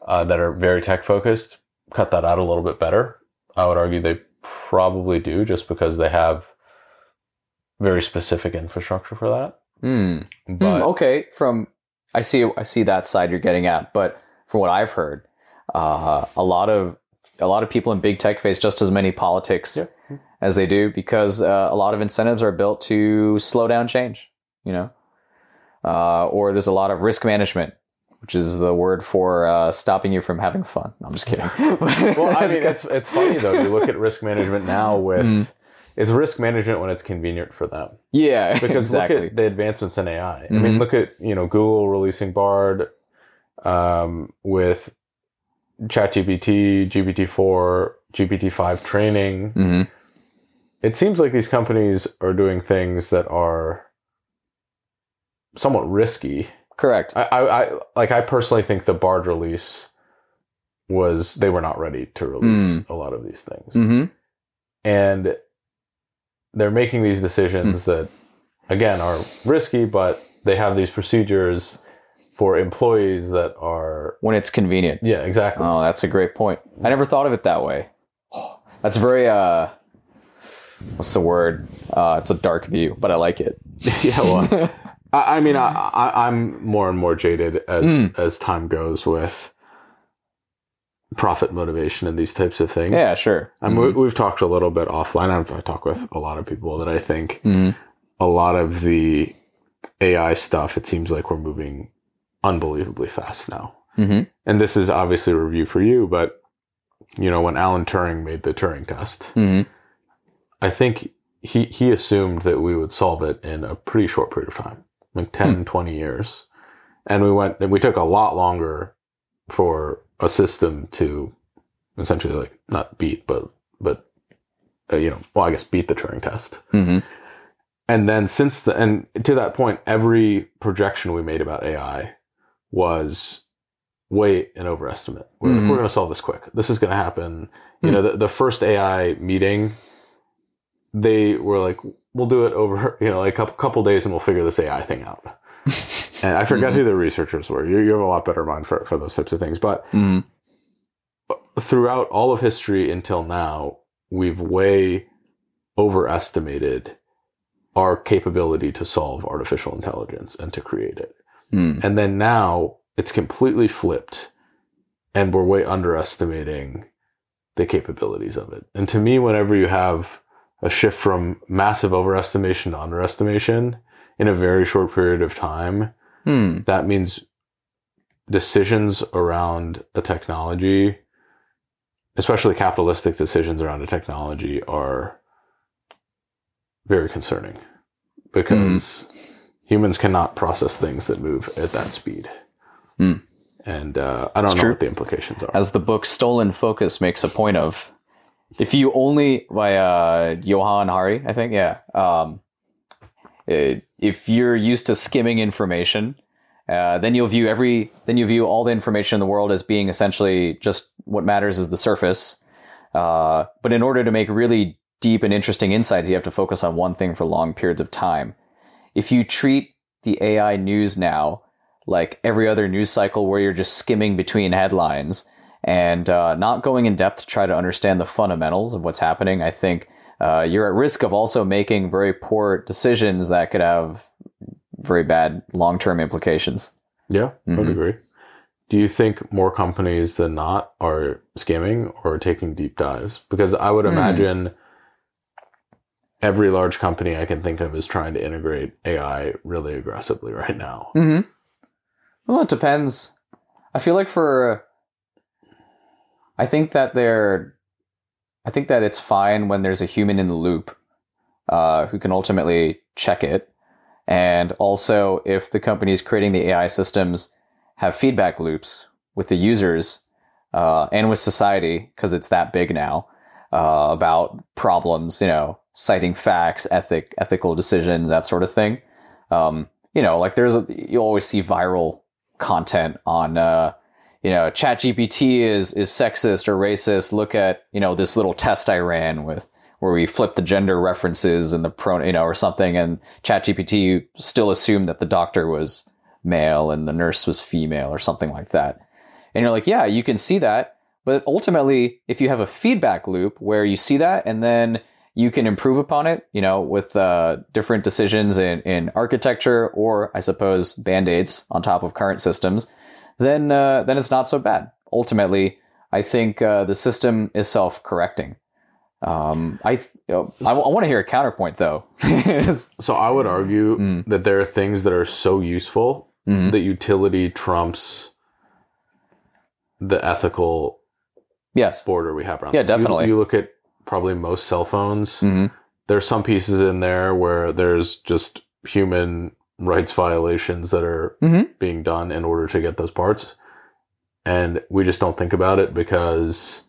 uh, that are very tech focused cut that out a little bit better. I would argue they probably do, just because they have very specific infrastructure for that. Mm. But okay, from I see I see that side you're getting at, but from what I've heard, uh, a lot of a lot of people in big tech face just as many politics yeah. as they do because uh, a lot of incentives are built to slow down change, you know, uh, or there's a lot of risk management, which is the word for uh, stopping you from having fun. No, I'm just kidding. well, I mean, it's, it's funny though. You look at risk management now with. Mm. It's risk management when it's convenient for them. Yeah, because exactly. look at the advancements in AI. Mm-hmm. I mean, mm-hmm. look at you know Google releasing Bard um, with ChatGPT, GPT-4, GPT-5 training. Mm-hmm. It seems like these companies are doing things that are somewhat risky. Correct. I, I, I like. I personally think the Bard release was they were not ready to release mm. a lot of these things, mm-hmm. and they're making these decisions mm. that, again, are risky, but they have these procedures for employees that are when it's convenient. Yeah, exactly. Oh, that's a great point. I never thought of it that way. Oh, that's very uh what's the word? Uh it's a dark view, but I like it. yeah, well, I, I mean, I, I'm more and more jaded as Mm. as time goes with profit motivation and these types of things. Yeah, sure. I mean, we, we've talked a little bit offline. I've I talk with a lot of people that I think Mhm. a lot of the AI stuff. It seems like we're moving unbelievably fast now. Mhm. And this is obviously a review for you, but you know, when Alan Turing made the Turing test, Mhm. I think he he assumed that we would solve it in a pretty short period of time, like 10, 20 years. And we went we took a lot longer for a system to essentially like not beat but but uh, you know, well I guess beat the Turing test. Mhm. And then since the and to that point every projection we made about AI was way an overestimate. We're, Mhm. we're going to solve this quick. This is going to happen. You Hmm. know, the, the first AI meeting, they were like, "We'll do it over, you know, like a couple, couple days, and we'll figure this AI thing out." and I forget who the researchers were. You, you have a lot better mind for for those types of things. But Mhm. throughout all of history until now, we've way overestimated our capability to solve artificial intelligence and to create it. Mhm. And then now it's completely flipped and we're way underestimating the capabilities of it. And to me, whenever you have a shift from massive overestimation to underestimation in a very short period of time, Hmm. that means decisions around a technology, especially capitalistic decisions around a technology, are very concerning because humans cannot process things that move at that speed. Hmm. And uh, I don't It's know true. what the implications are. As the book Stolen Focus makes a point of, if you only by uh, Johann Hari, I think, yeah. Um, if you're used to skimming information, uh, then you'll view every then you view all the information in the world as being essentially just what matters is the surface. Uh, but in order to make really deep and interesting insights, you have to focus on one thing for long periods of time. If you treat the AI news now like every other news cycle where you're just skimming between headlines and uh, not going in depth to try to understand the fundamentals of what's happening, I think uh, you're at risk of also making very poor decisions that could have very bad long term implications. yeah, I would Mhm. agree. Do you think more companies than not are scamming or taking deep dives? Because I would Hmm. imagine every large company I can think of is trying to integrate AI really aggressively right now. Mm-hmm. Well, it depends. I feel like for, I think that they're, I think that it's fine when there's a human in the loop, uh, who can ultimately check it, and also if the companies creating the AI systems have feedback loops with the users, uh, and with society because it's that big now, uh, about problems, you know, citing facts, ethic, ethical decisions, that sort of thing. Um, you know, like there's a, you always see viral content on uh you know ChatGPT is is sexist or racist. Look at you know this little test I ran with where we flipped the gender references and the pro you know or something and ChatGPT still assumed that the doctor was male and the nurse was female or something like that. And you're like yeah you can see that. But ultimately if you have a feedback loop where you see that and then you can improve upon it, you know, with uh, different decisions in, in architecture or, I suppose, band aids on top of current systems, then uh, then it's not so bad. Ultimately, I think uh, the system is self correcting. Um, I, you know, I, want to hear a counterpoint though. So I would argue Mm. that there are things that are so useful Mhm. that utility trumps the ethical Yes. border we have around. Yeah, things. You- definitely. You, look at probably most cell phones. hmm There's some pieces in there where there's just human rights violations that are Mhm. being done in order to get those parts, and we just don't think about it because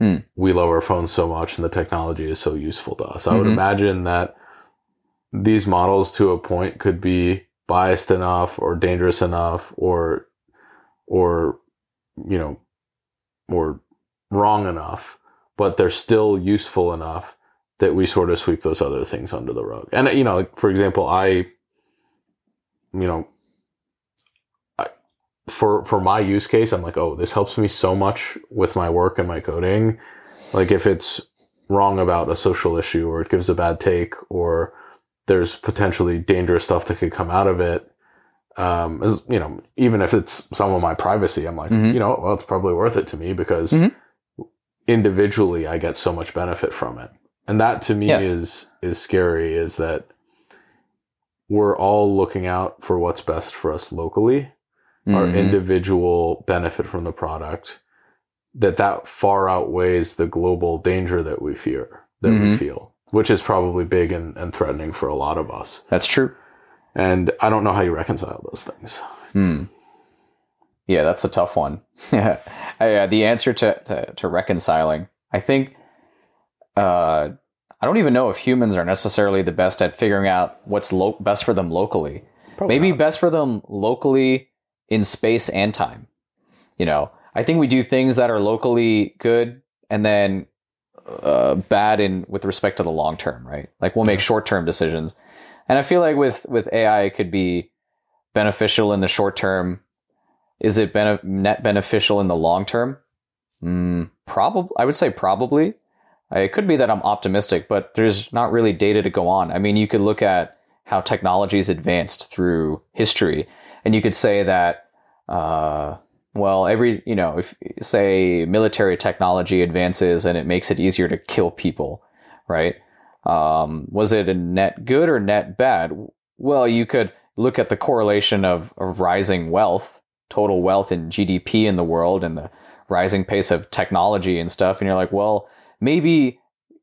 Mm. we love our phones so much and the technology is so useful to us. I would Mhm. imagine that these models to a point could be biased enough or dangerous enough or or you know or wrong enough but they're still useful enough that we sort of sweep those other things under the rug and you know like for example i you know I, for for my use case i'm like oh this helps me so much with my work and my coding like if it's wrong about a social issue or it gives a bad take or there's potentially dangerous stuff that could come out of it. Um, as you know, even if it's some of my privacy, I'm like, Mhm. you know, well, it's probably worth it to me because Mhm. Individually I get so much benefit from it. And that to me Yes. is is scary is that we're all looking out for what's best for us locally our Mhm. individual benefit from the product that that far outweighs the global danger that we fear that we Mhm. feel which is probably big and, and threatening for a lot of us That's true. and i don't know how you reconcile those things Hmm. Yeah, that's a tough one. yeah, uh, the answer to, to to reconciling, I think, uh, I don't even know if humans are necessarily the best at figuring out what's lo- best for them locally. Maybe not. best for them locally in space and time. You know, I think we do things that are locally good and then uh, bad in with respect to the long term, right? Like we'll make short term decisions, and I feel like with with AI, it could be beneficial in the short term. Is it net beneficial in the long term? Mm, probably, I would say probably. It could be that I'm optimistic, but there's not really data to go on. I mean, you could look at how technology's advanced through history, and you could say that, uh, well, every you know, if say military technology advances and it makes it easier to kill people, right? Um, was it a net good or net bad? Well, you could look at the correlation of, of rising wealth, total wealth and GDP in the world, and the rising pace of technology and stuff, and you're like, well, maybe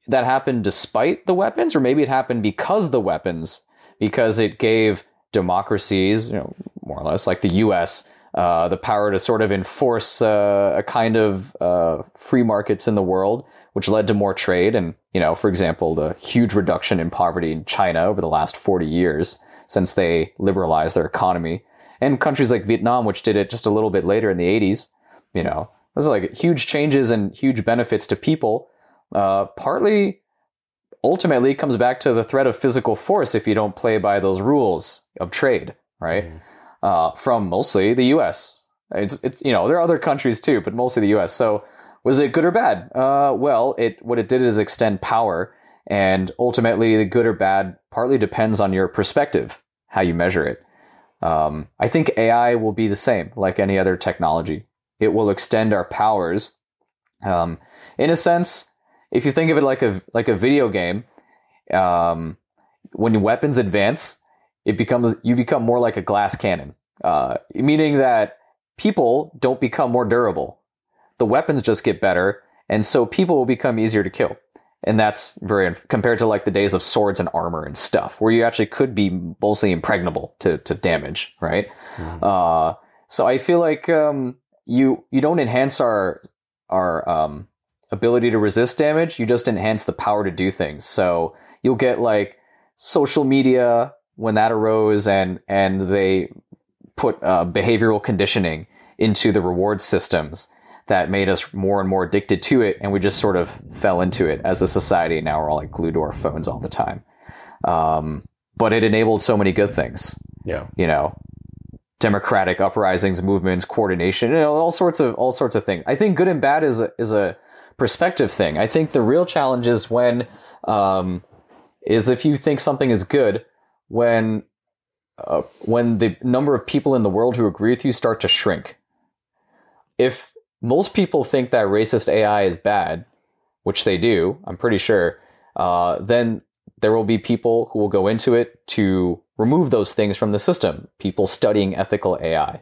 that happened despite the weapons, or maybe it happened because the weapons, because it gave democracies, you know, more or less like the U.S. Uh, the power to sort of enforce uh, a kind of uh, free markets in the world, which led to more trade. And, you know, for example, the huge reduction in poverty in China over the last 40 years since they liberalized their economy. And countries like Vietnam, which did it just a little bit later in the 80s, you know, those are like huge changes and huge benefits to people. Uh, partly, ultimately, comes back to the threat of physical force if you don't play by those rules of trade, right? Mhm. uh, from mostly the U.S. It's, it's you know there are other countries too, but mostly the U.S. So was it good or bad? Uh, well, it what it did is extend power, and ultimately the good or bad partly depends on your perspective, how you measure it. Um, I think AI will be the same, like any other technology. It will extend our powers. Um, in a sense, if you think of it like a like a video game, um, when weapons advance, it becomes you become more like a glass cannon, uh, meaning that people don't become more durable. The weapons just get better, and so people will become easier to kill. And that's very compared to like the days of swords and armor and stuff, where you actually could be mostly impregnable to, to damage, right? Mhm. Uh, so I feel like um, you you don't enhance our our um, ability to resist damage. You just enhance the power to do things. So you'll get like social media when that arose, and and they put uh, behavioral conditioning into the reward systems that made us more and more addicted to it, and we just sort of fell into it as a society. Now we're all like glued to our phones all the time. Um, but it enabled so many good things yeah you know democratic uprisings movements coordination you know all sorts of all sorts of things i think good and bad is a is a perspective thing i think the real challenge is when um is if you think something is good when uh, when the number of people in the world who agree with you start to shrink if most people think that racist ai is bad which they do i'm pretty sure uh, then there will be people who will go into it to remove those things from the system, people studying ethical AI.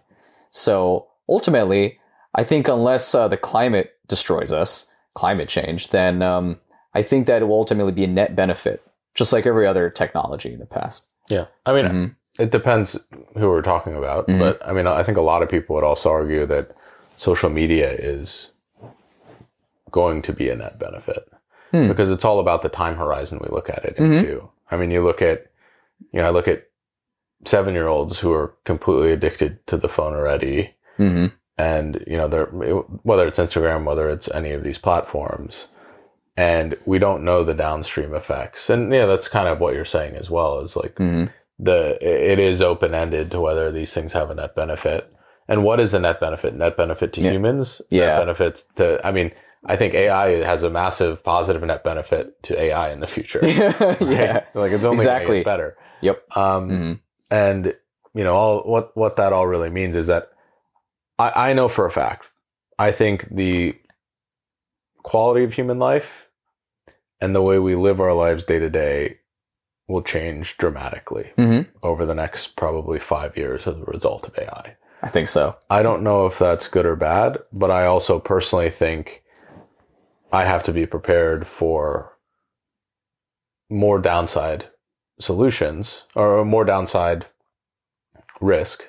So ultimately, I think unless uh, the climate destroys us, climate change, then um, I think that it will ultimately be a net benefit, just like every other technology in the past. yeah i mean Mhm. it depends who we're talking about Mhm. but i mean i think a lot of people would also argue that social media is going to be a net benefit. Hmm. because it's all about the time horizon we look at it Mhm. into. I mean you look at you know i look at seven year olds who are completely addicted to the phone already. Hmm and you know they're whether it's instagram whether it's any of these platforms. And we don't know the downstream effects. And yeah that's kind of what you're saying as well is like hmm the it is open ended to whether these things have a net benefit and what is a net benefit net benefit to Yeah. humans Yeah. net benefit to i mean I think AI has a massive positive net benefit to AI in the future. yeah. like it's only Exactly. exactly better. Yep. Um, Mhm. and you know all what what that all really means is that I, I know for a fact i think the quality of human life and the way we live our lives day to day will change dramatically Mhm. over the next probably five years as a result of ai I think so. i don't know if that's good or bad but i also personally think i have to be prepared for more downside solutions or more downside risk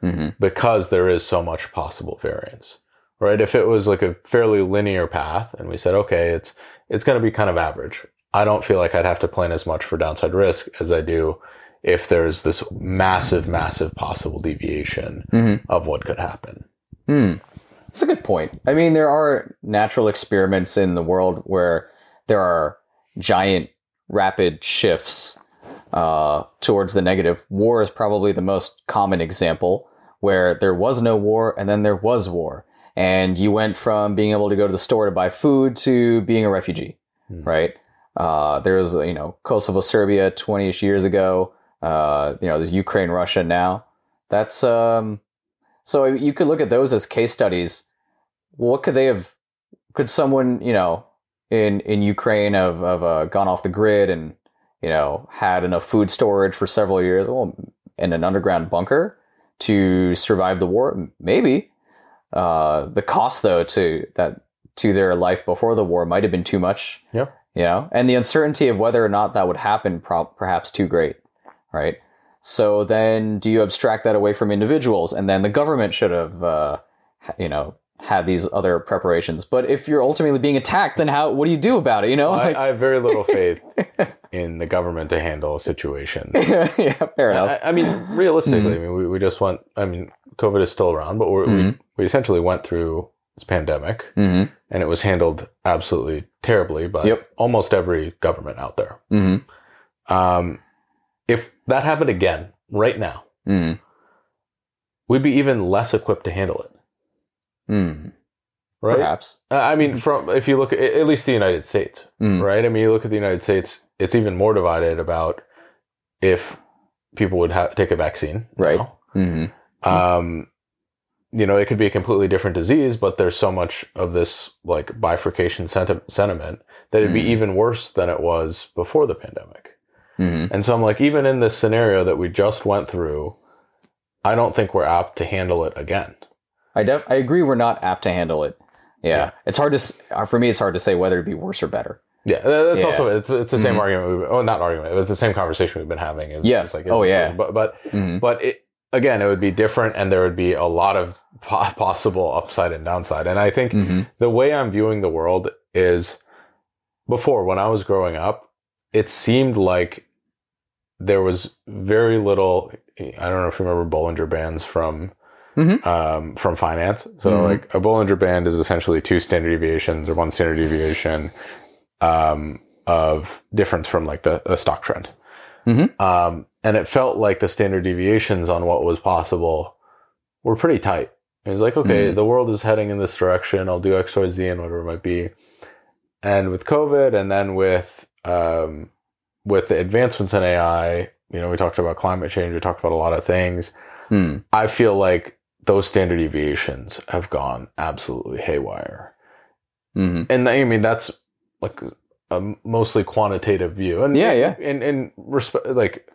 hmm because there is so much possible variance right if it was like a fairly linear path and we said okay it's it's going to be kind of average i don't feel like i'd have to plan as much for downside risk as i do if there's this massive massive possible deviation hmm of what could happen Hmm. That's a good point. I mean, there are natural experiments in the world where there are giant, rapid shifts uh, towards the negative. War is probably the most common example where there was no war and then there was war. And you went from being able to go to the store to buy food to being a refugee, Hmm. right? Uh, there was, you know, Kosovo, Serbia 20 ish years ago. Uh, you know, there's Ukraine, Russia now. That's, um, so you could look at those as case studies. What could they have? Could someone, you know, in in Ukraine have, have uh, gone off the grid and you know had enough food storage for several years? Well, in an underground bunker to survive the war, maybe. Uh, the cost, though, to that to their life before the war might have been too much. Yeah. You know, and the uncertainty of whether or not that would happen, pro- perhaps too great, right? So then, do you abstract that away from individuals, and then the government should have, uh, you know, had these other preparations? But if you're ultimately being attacked, then how? What do you do about it? You know, I, like, I have very little faith in the government to handle a situation yeah, fair enough. I, I mean, realistically, Mhm. I mean, we, we just went. I mean, COVID is still around, but we're, we we essentially went through this pandemic, hmm and it was handled absolutely terribly by Yep. almost every government out there. hmm Um, if that happened again right now, hmm we'd be even less equipped to handle it. hmm Right? Perhaps. I mean, from if you look at at least the United States, Mm. right? I mean, you look at the United States; it's even more divided about if people would ha- take a vaccine, Right. now. hmm um, you know, it could be a completely different disease, but there's so much of this like bifurcation senti- sentiment that it'd be Mhm. even worse than it was before the pandemic. Hmm And so I'm like, even in this scenario that we just went through, I don't think we're apt to handle it again. I def- I agree. We're not apt to handle it. Yeah. Yeah. it's hard to s- uh, for me. It's hard to say whether it'd be worse or better. Yeah, tha- that's Yeah. also it's it's the same Mhm. argument. We've, oh, not argument. It's the same conversation we've been having. It's- Yes. it's Oh, yeah. But but hmm but it, again, it would be different, and there would be a lot of po- possible upside and downside. And I think hmm the way I'm viewing the world is before when I was growing up, it seemed like there was very little. I don't know if you remember Bollinger Bands from Mhm. um, from finance. So Mhm. like a Bollinger Band is essentially two standard deviations or one standard deviation um, of difference from like the, the stock trend. Mhm. Um, and it felt like the standard deviations on what was possible were pretty tight. It was like, okay, Mhm. the world is heading in this direction. I'll do X, Y, Z, and whatever it might be. And with COVID, and then with um, with the advancements in AI, you know, we talked about climate change. We talked about a lot of things. Hmm. I feel like those standard deviations have gone absolutely haywire. hmm And I mean, that's like a mostly quantitative view. And Yeah, yeah. And and respect, like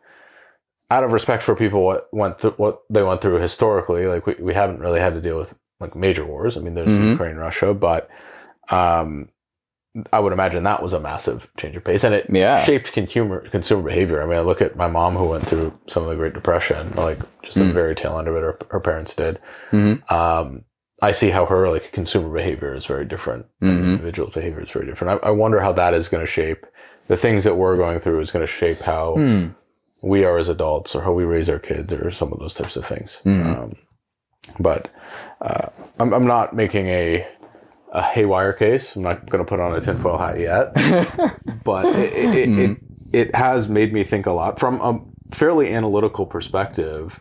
out of respect for people what went through what they went through historically, like we, we haven't really had to deal with like major wars. I mean, there's Mhm. Ukraine, Russia, but um, I would imagine that was a massive change of pace, and it Yeah. shaped consumer consumer behavior. I mean, I look at my mom who went through some of the Great Depression, like just the Mm. very tail end of it. Her, her parents did. hmm Um, I see how her like consumer behavior is very different. and Mhm. the individual's behavior is very different. I, I wonder how that is going to shape the things that we're going through. Is going to shape how Hmm. we are as adults, or how we raise our kids, or some of those types of things. Mhm. Um, but uh, I'm, I'm not making a a haywire case. I'm not going to put on a tinfoil hat yet but it, it, it, Mhm. it, it has made me think a lot from a fairly analytical perspective.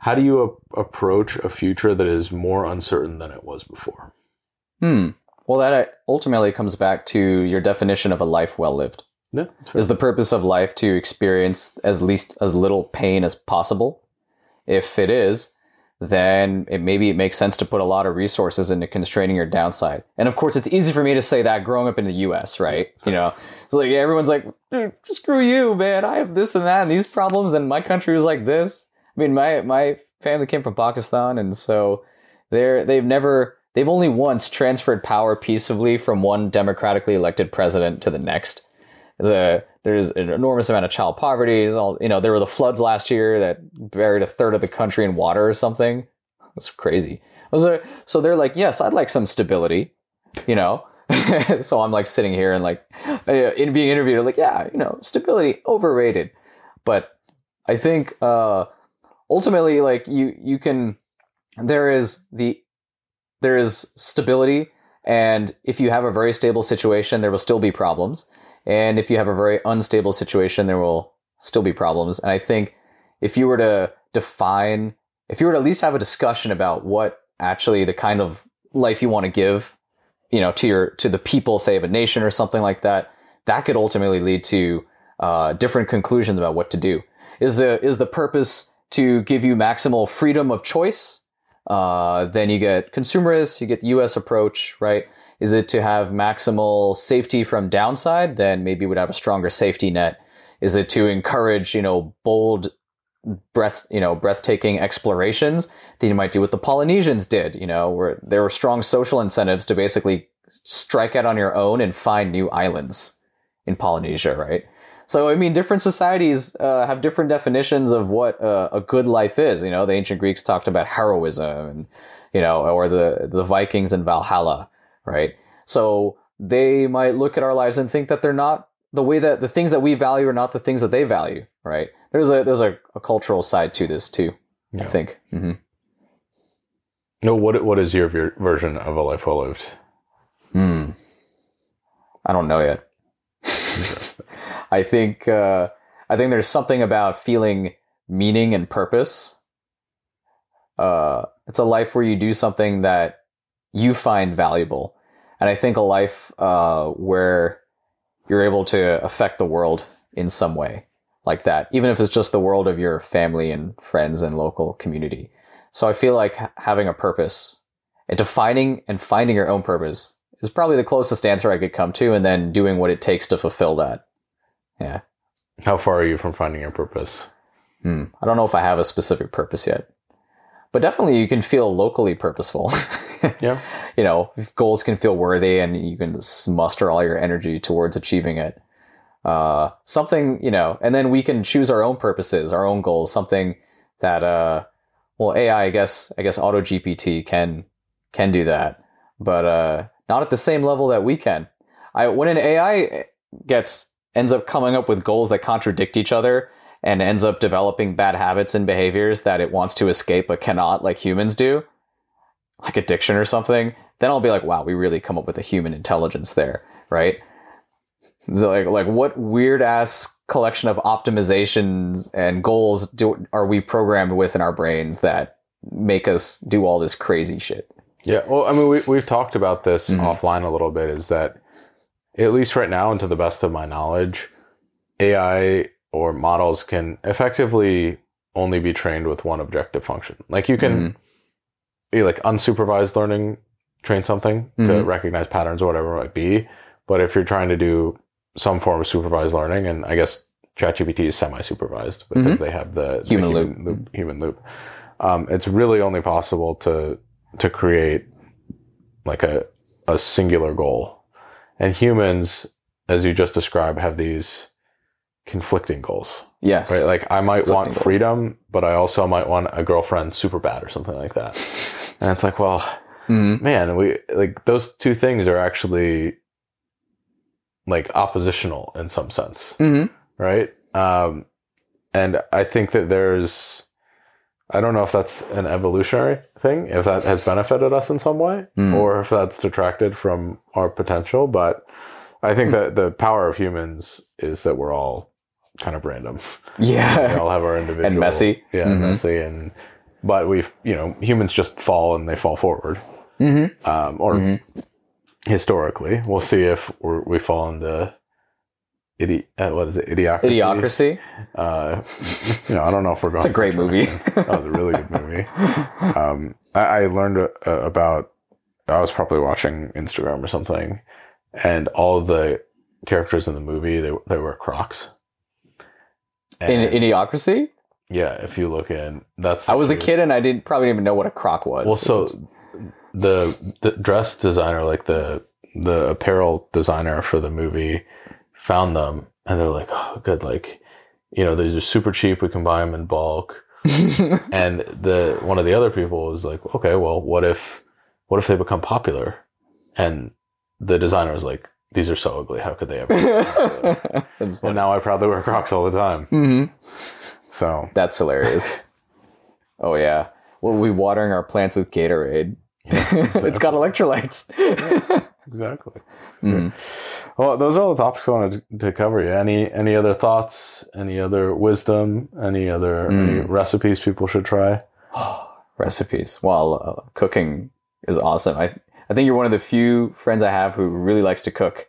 How do you a- approach a future that is more uncertain than it was before? Hmm. Well, that uh, ultimately comes back to your definition of a life well lived. Yeah, fair. Is the purpose of life to experience as least as little pain as possible? If it is, then it maybe it makes sense to put a lot of resources into constraining your downside. And of course, it's easy for me to say that growing up in the U.S., right? You know, it's like everyone's like, "Mm, "Screw you, man! I have this and that and these problems, and my country was like this." I mean, my my family came from Pakistan, and so they're they've never they've only once transferred power peaceably from one democratically elected president to the next. The there's an enormous amount of child poverty. There's all you know. There were the floods last year that buried a third of the country in water or something. That's crazy. So they're like, yes, I'd like some stability, you know. so I'm like sitting here and like uh, in being interviewed, like, yeah, you know, stability overrated. But I think uh, ultimately, like you you can there is the there is stability, and if you have a very stable situation, there will still be problems. And if you have a very unstable situation, there will still be problems. And I think if you were to define, if you were to at least have a discussion about what actually the kind of life you want to give, you know, to your to the people, say of a nation or something like that, that could ultimately lead to uh, different conclusions about what to do. Is the is the purpose to give you maximal freedom of choice? Uh, then you get consumerist, you get the U.S. approach, right? Is it to have maximal safety from downside? Then maybe we'd have a stronger safety net. Is it to encourage, you know, bold, breath, you know, breathtaking explorations that you might do what the Polynesians did? You know, where there were strong social incentives to basically strike out on your own and find new islands in Polynesia, right? So, I mean, different societies uh, have different definitions of what uh, a good life is. You know, the ancient Greeks talked about heroism, and you know, or the the Vikings in Valhalla, right? So they might look at our lives and think that they're not the way that the things that we value are not the things that they value, right? There's a there's a, a cultural side to this too. I Yeah. think. hmm No, what what is your ver- version of a life well lived? Hmm. I don't know yet. I think uh, I think there's something about feeling meaning and purpose. Uh, it's a life where you do something that you find valuable, and I think a life uh, where you're able to affect the world in some way, like that, even if it's just the world of your family and friends and local community. So I feel like having a purpose and defining and finding your own purpose is probably the closest answer I could come to, and then doing what it takes to fulfill that. Yeah. How far are you from finding your purpose? Hmm. I don't know if I have a specific purpose yet, but definitely you can feel locally purposeful. Yeah. You know, goals can feel worthy and you can muster all your energy towards achieving it. Uh, something, you know, and then we can choose our own purposes, our own goals, something that, uh, well, AI, I guess, I guess Auto GPT can, can do that, but, uh, not at the same level that we can. I, when an AI gets, ends up coming up with goals that contradict each other, and ends up developing bad habits and behaviors that it wants to escape but cannot, like humans do, like addiction or something, then I'll be like, wow, we really come up with a human intelligence there, right? So like, like what weird ass collection of optimizations and goals do, are we programmed with in our brains that make us do all this crazy shit? Yeah. Well, I mean, we, we've talked about this Mhm. offline a little bit is that, at least right now, and to the best of my knowledge, AI or models can effectively only be trained with one objective function. Like you can, be like unsupervised learning, train something to Mhm. recognize patterns or whatever it might be. But if you're trying to do some form of supervised learning, and I guess ChatGPT is semi-supervised because they have the the Human loop. loop, human loop. Um, it's really only possible to to create like a a singular goal, and humans, as you just described, have these conflicting goals. Yes. Right? Like I might want goals. freedom, but I also might want a girlfriend super bad or something like that. And it's like, well, Mhm. man, we like those two things are actually like oppositional in some sense, Mhm. right? Um, and I think that there's, I don't know if that's an evolutionary thing, if that has benefited us in some way, Mm. or if that's detracted from our potential. But I think Hmm. that the power of humans is that we're all kind of random. we Yeah. all have our individual And messy. yeah, Mhm. messy, and but we've you know humans just fall and they fall forward, hmm um, or Mhm. historically. We'll see if we're, we fall into idi- uh, what is it? Idiocracy. Idiocracy. Uh, you know, I don't know if we're going. It's a great movie. that was a really good movie. Um, I, I learned uh, about. I was probably watching Instagram or something, and all the characters in the movie they they wear Crocs. In Idiocracy, yeah, if you look in, that's I was a kid and I didn't probably didn't even know what a croc was. Well, so the the dress designer, like the the apparel designer for the movie, found them and they're like, oh, good, like you know, these are super cheap. We can buy them in bulk. And the one of the other people was like, okay, well, what if what if they become popular? And the designer was like, these are so ugly. How could they ever? become popular?" That's and now I probably wear Crocs all the time. hmm So That's hilarious. oh yeah. Well, we watering our plants with Gatorade. it's got electrolytes. exactly. Mhm. Well, those are all the topics I wanted to cover. Yeah. Any any other thoughts? Any other wisdom? Any other any Mm. recipes people should try? Recipes. Well, uh, cooking is awesome. I I think you're one of the few friends I have who really likes to cook.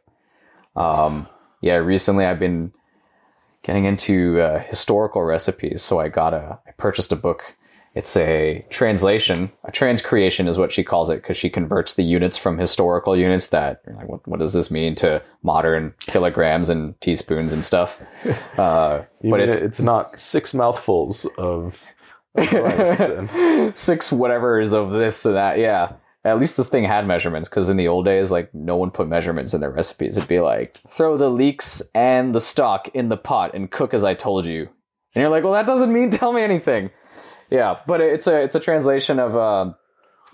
Um, yeah, recently I've been getting into uh, historical recipes. So I got a I purchased a book. It's a translation. A transcreation is what she calls it because she converts the units from historical units that like what, what does this mean to modern kilograms and teaspoons and stuff. Uh, but it's it's not six mouthfuls of, of rice. six whatever's of this and that. Yeah. At least this thing had measurements because in the old days, like no one put measurements in their recipes. It'd be like throw the leeks and the stock in the pot and cook as I told you. And you're like, well, that doesn't mean tell me anything. Yeah, but it's a it's a translation of uh,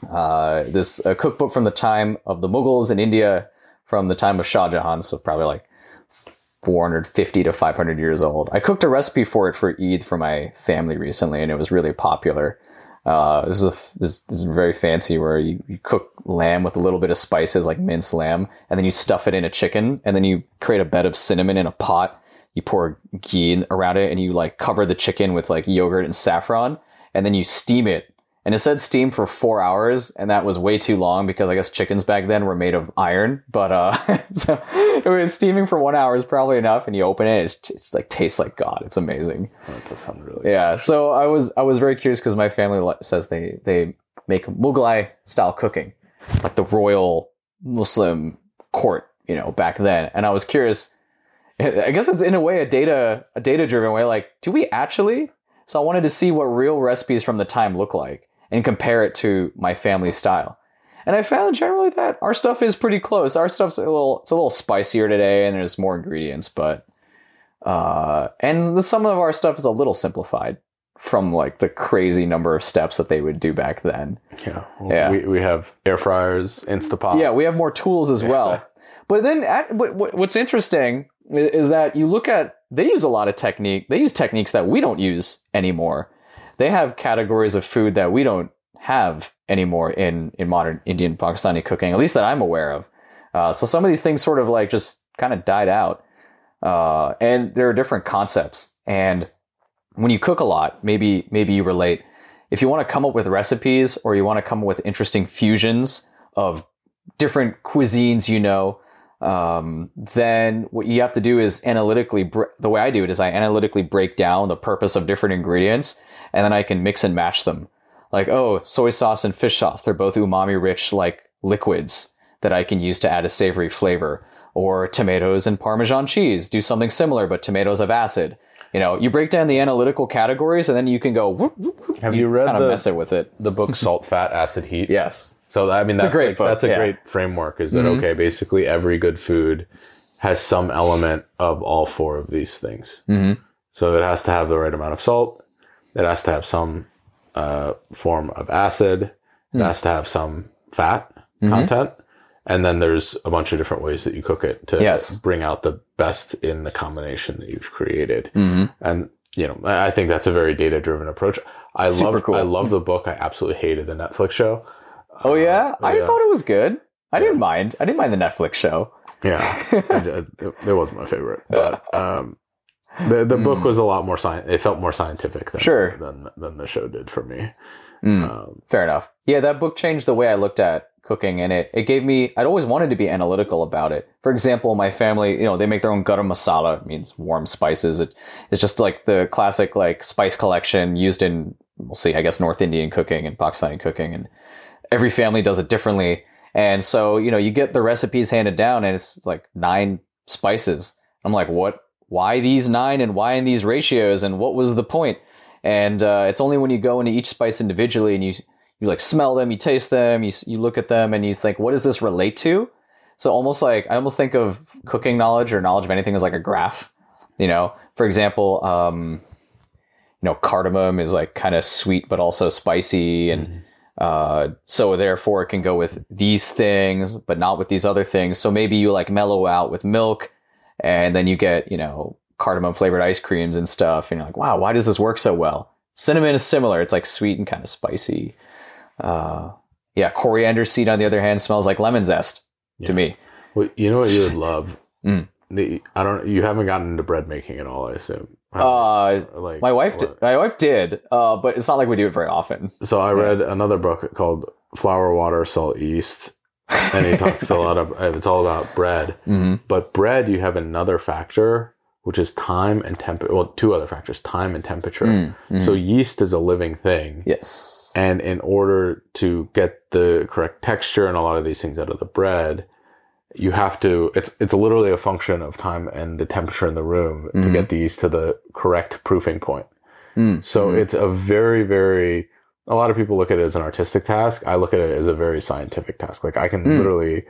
uh, this a cookbook from the time of the Mughals in India, from the time of Shah Jahan, so probably like 450 to 500 years old. I cooked a recipe for it for Eid for my family recently, and it was really popular. Uh, this is a, this, this is very fancy where you, you cook lamb with a little bit of spices like minced lamb, and then you stuff it in a chicken, and then you create a bed of cinnamon in a pot. You pour ghee around it, and you like cover the chicken with like yogurt and saffron, and then you steam it. And it said steam for four hours, and that was way too long because I guess chickens back then were made of iron. But uh, so it was steaming for one hour is probably enough, and you open it, it's, it's like tastes like God. It's amazing. that does sound really. Yeah. So I was I was very curious because my family says they they make Mughlai style cooking, like the royal Muslim court, you know, back then. And I was curious. I guess it's in a way a data a data driven way. Like, do we actually? So I wanted to see what real recipes from the time look like and compare it to my family style. And I found generally that our stuff is pretty close. Our stuff's a little it's a little spicier today and there's more ingredients, but uh, and the, some of our stuff is a little simplified from like the crazy number of steps that they would do back then. Yeah. Yeah. We, we have air fryers, Instapot. Yeah, we have more tools as well. But then, at, what, what, what's interesting i- is that you look at they use a lot of technique. They use techniques that we don't use anymore. They have categories of food that we don't have anymore in in modern Indian Pakistani cooking, at least that I'm aware of. Uh, so some of these things sort of like just kind of died out, uh, and there are different concepts. And when you cook a lot, maybe maybe you relate. If you want to come up with recipes or you want to come up with interesting fusions of different cuisines you know um, then what you have to do is analytically br- the way i do it is i analytically break down the purpose of different ingredients and then i can mix and match them. Like oh soy sauce and fish sauce they're both umami rich like liquids that i can use to add a savory flavor. Or tomatoes and parmesan cheese do something similar but tomatoes have acid. You know you break down the analytical categories and then you can go whoop, whoop, whoop, Have you read kind of the- mess it with it. The book Salt, Fat, Acid, Heat. yes So I mean, a that's great like- book, That's a yeah. great framework. Is that Mhm. okay? Basically, every good food has some element of all four of these things. hmm So it has to have the right amount of salt. It has to have some uh, form of acid. It Mm. has to have some fat Mhm. content. And then there's a bunch of different ways that you cook it to Yes. bring out the best in the combination that you've created. hmm And you know, I I think that's a very data driven approach. I love cool. I love the book. I absolutely hated the Netflix show. Oh yeah, Uh, I yeah. thought it was good. I didn't mind. I didn't mind the Netflix show. Yeah, I- it, it wasn't my favorite, but um, the the book Mm. was a lot more science. It felt more scientific than Sure. than than the show did for me. Mm, Um, fair enough. Yeah, that book changed the way I looked at cooking and it, it gave me I'd always wanted to be analytical about it. For example, my family, you know, they make their own garam masala, it means warm spices. It, it's just like the classic like spice collection used in we'll see, I guess North Indian cooking and Pakistani cooking and every family does it differently. And so, you know, you get the recipes handed down and it's like nine spices. I'm like, what why these nine and why in these ratios and what was the point? And uh, it's only when you go into each spice individually and you you like smell them, you taste them, you you look at them, and you think, what does this relate to? So almost like I almost think of cooking knowledge or knowledge of anything as like a graph. You know, for example, um, you know, cardamom is like kind of sweet but also spicy, and mm-hmm. Uh, so therefore it can go with these things, but not with these other things. So maybe you like mellow out with milk, and then you get you know cardamom flavored ice creams and stuff, and you're like, wow, why does this work so well? Cinnamon is similar; it's like sweet and kind of spicy. Uh, yeah, coriander seed on the other hand smells like lemon zest yeah. to me. Well, you know what you would love. mm. the, I don't. You haven't gotten into bread making at all, I assume. Uh, like my wife, did, my wife did, uh, but it's not like we do it very often. So I read another book called Flour, Water, Salt, Yeast, and he talks nice. a lot of. It's all about bread, mm-hmm. but bread you have another factor which is time and temperature. Well, two other factors: time and temperature. Mm, mm. So yeast is a living thing. Yes. And in order to get the correct texture and a lot of these things out of the bread, you have to. It's it's literally a function of time and the temperature in the room mm-hmm. to get these to the correct proofing point. Mm, so mm. it's a very very. A lot of people look at it as an artistic task. I look at it as a very scientific task. Like I can mm. literally,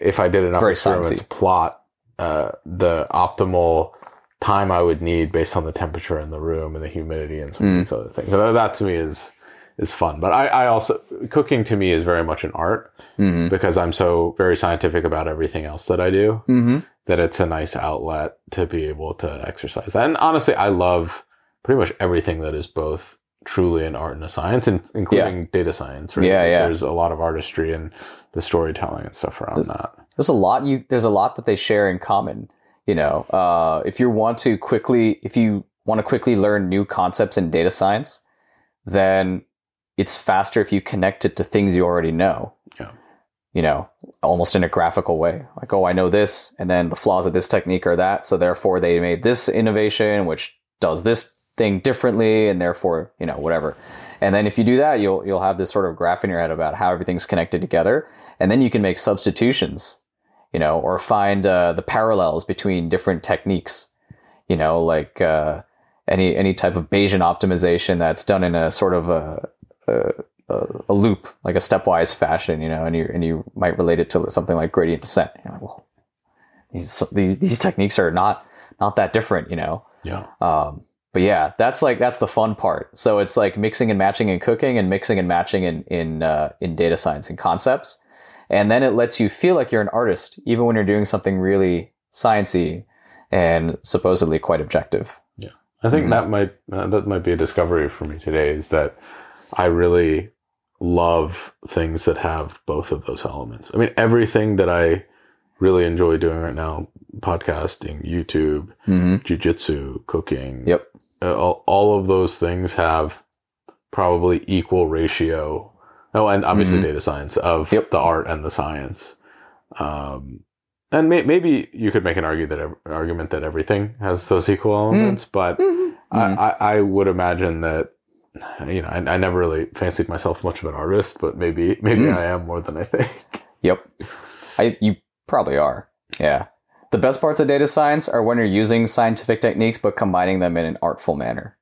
if I did enough experiments, sciencey. plot uh, the optimal time I would need based on the temperature in the room and the humidity and some mm. of these other things. So that, that, to me is is fun. But I, I, also cooking to me is very much an art mm-hmm. because I'm so very scientific about everything else that I do mm-hmm. that it's a nice outlet to be able to exercise that. And honestly, I love pretty much everything that is both truly an art and a science, and including yeah. data science. Right? Yeah, yeah. There's a lot of artistry and the storytelling and stuff around there's, that. There's a lot you. There's a lot that they share in common you know, uh, if you want to quickly, if you want to quickly learn new concepts in data science, then it's faster if you connect it to things you already know. Yeah. You know, almost in a graphical way. Like, oh, I know this, and then the flaws of this technique are that. So therefore, they made this innovation, which does this thing differently, and therefore, you know, whatever. And then if you do that, you'll you'll have this sort of graph in your head about how everything's connected together, and then you can make substitutions you know, or find uh, the parallels between different techniques, you know, like uh, any any type of Bayesian optimization that's done in a sort of a, a, a, loop, like a stepwise fashion, you know, and you and you might relate it to something like gradient descent. You know, well, these, these these techniques are not not that different, you know. Yeah. Um, but yeah, that's like that's the fun part. So it's like mixing and matching in cooking and mixing and matching in in uh, in data science and concepts and then it lets you feel like you're an artist even when you're doing something really sciency and supposedly quite objective yeah i think mm-hmm. that might uh, that might be a discovery for me today is that i really love things that have both of those elements i mean everything that i really enjoy doing right now podcasting youtube mm-hmm. jiu-jitsu cooking yep uh, all, all of those things have probably equal ratio Oh, and obviously mm-hmm. data science of yep. the art and the science. Um, and may, maybe you could make an argue that argument that everything has those equal elements, mm. but mm-hmm. I, mm. I, I, would imagine that you know I, I, never really fancied myself much of an artist, but maybe maybe mm. I am more than I think. Yep, I you probably are. Yeah, the best parts of data science are when you're using scientific techniques but combining them in an artful manner.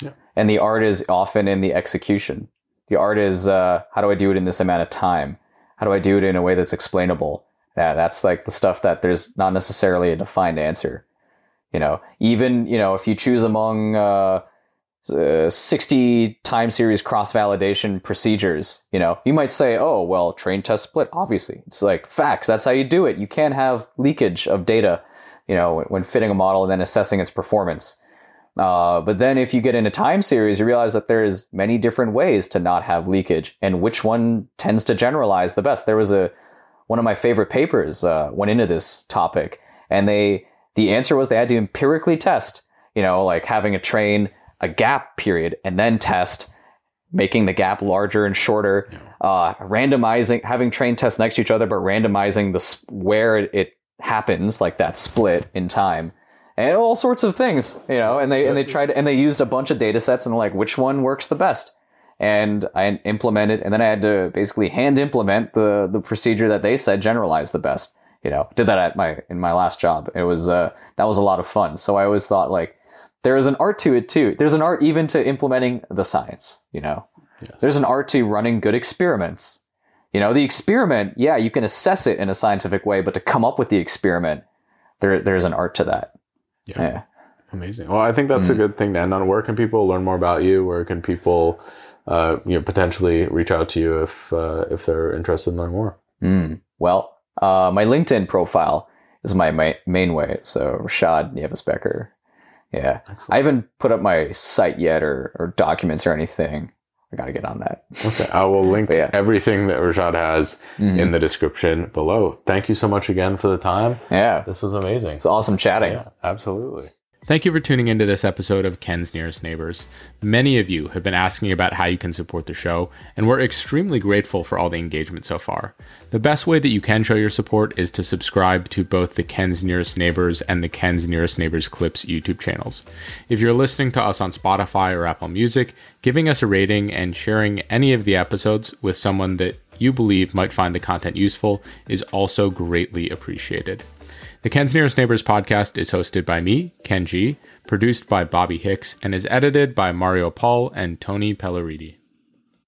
Yeah. And the art is often in the execution. The art is uh, how do I do it in this amount of time? How do I do it in a way that's explainable? Yeah, that's like the stuff that there's not necessarily a defined answer. You know, even you know if you choose among uh, uh, 60 time series cross validation procedures, you know, you might say, oh, well, train test split, obviously. It's like facts. That's how you do it. You can't have leakage of data, you know, when fitting a model and then assessing its performance. Uh, but then if you get into time series, you realize that there's many different ways to not have leakage and which one tends to generalize the best. There was a, one of my favorite papers uh, went into this topic and they, the answer was they had to empirically test, you know, like having a train a gap period and then test making the gap larger and shorter, uh, randomizing, having train tests next to each other, but randomizing the s- where it, it happens, like that split in time, and all sorts of things, you know. And they and they tried and they used a bunch of data sets and like which one works the best. And I implemented, and then I had to basically hand implement the the procedure that they said generalized the best. You know, did that at my in my last job. It was uh, that was a lot of fun. So I always thought like there is an art to it too. There's an art even to implementing the science, you know. There's an art to running good experiments. You know, the experiment, yeah, you can assess it in a scientific way, but to come up with the experiment, there there's an art to that. Yeah. Yeah. Amazing. Well, I think that's a good thing to end on. Where can people learn more about you? Where can people, uh, you know, potentially reach out to you if uh, if they're interested in learning more? Mm. Well, uh, my LinkedIn profile is my, my main way. So Richad Nieves Becker. Yeah. I haven't put up my site yet or, or documents or anything. I got to get on that. Okay, I will link yeah. everything that Richad has Mhm. in the description below. Thank you so much again for the time. Yeah. This was amazing. It's awesome chatting. Yeah, absolutely. Thank you for tuning into this episode of Ken's Nearest Neighbors. Many of you have been asking about how you can support the show, and we're extremely grateful for all the engagement so far. The best way that you can show your support is to subscribe to both the Ken's Nearest Neighbors and the Ken's Nearest Neighbors Clips YouTube channels. If you're listening to us on Spotify or Apple Music, giving us a rating and sharing any of the episodes with someone that you believe might find the content useful is also greatly appreciated. The Ken's Nearest Neighbors podcast is hosted by me, Ken Jee, produced by Bobby Hicks, and is edited by Mario Paul and Tony Pelleriti.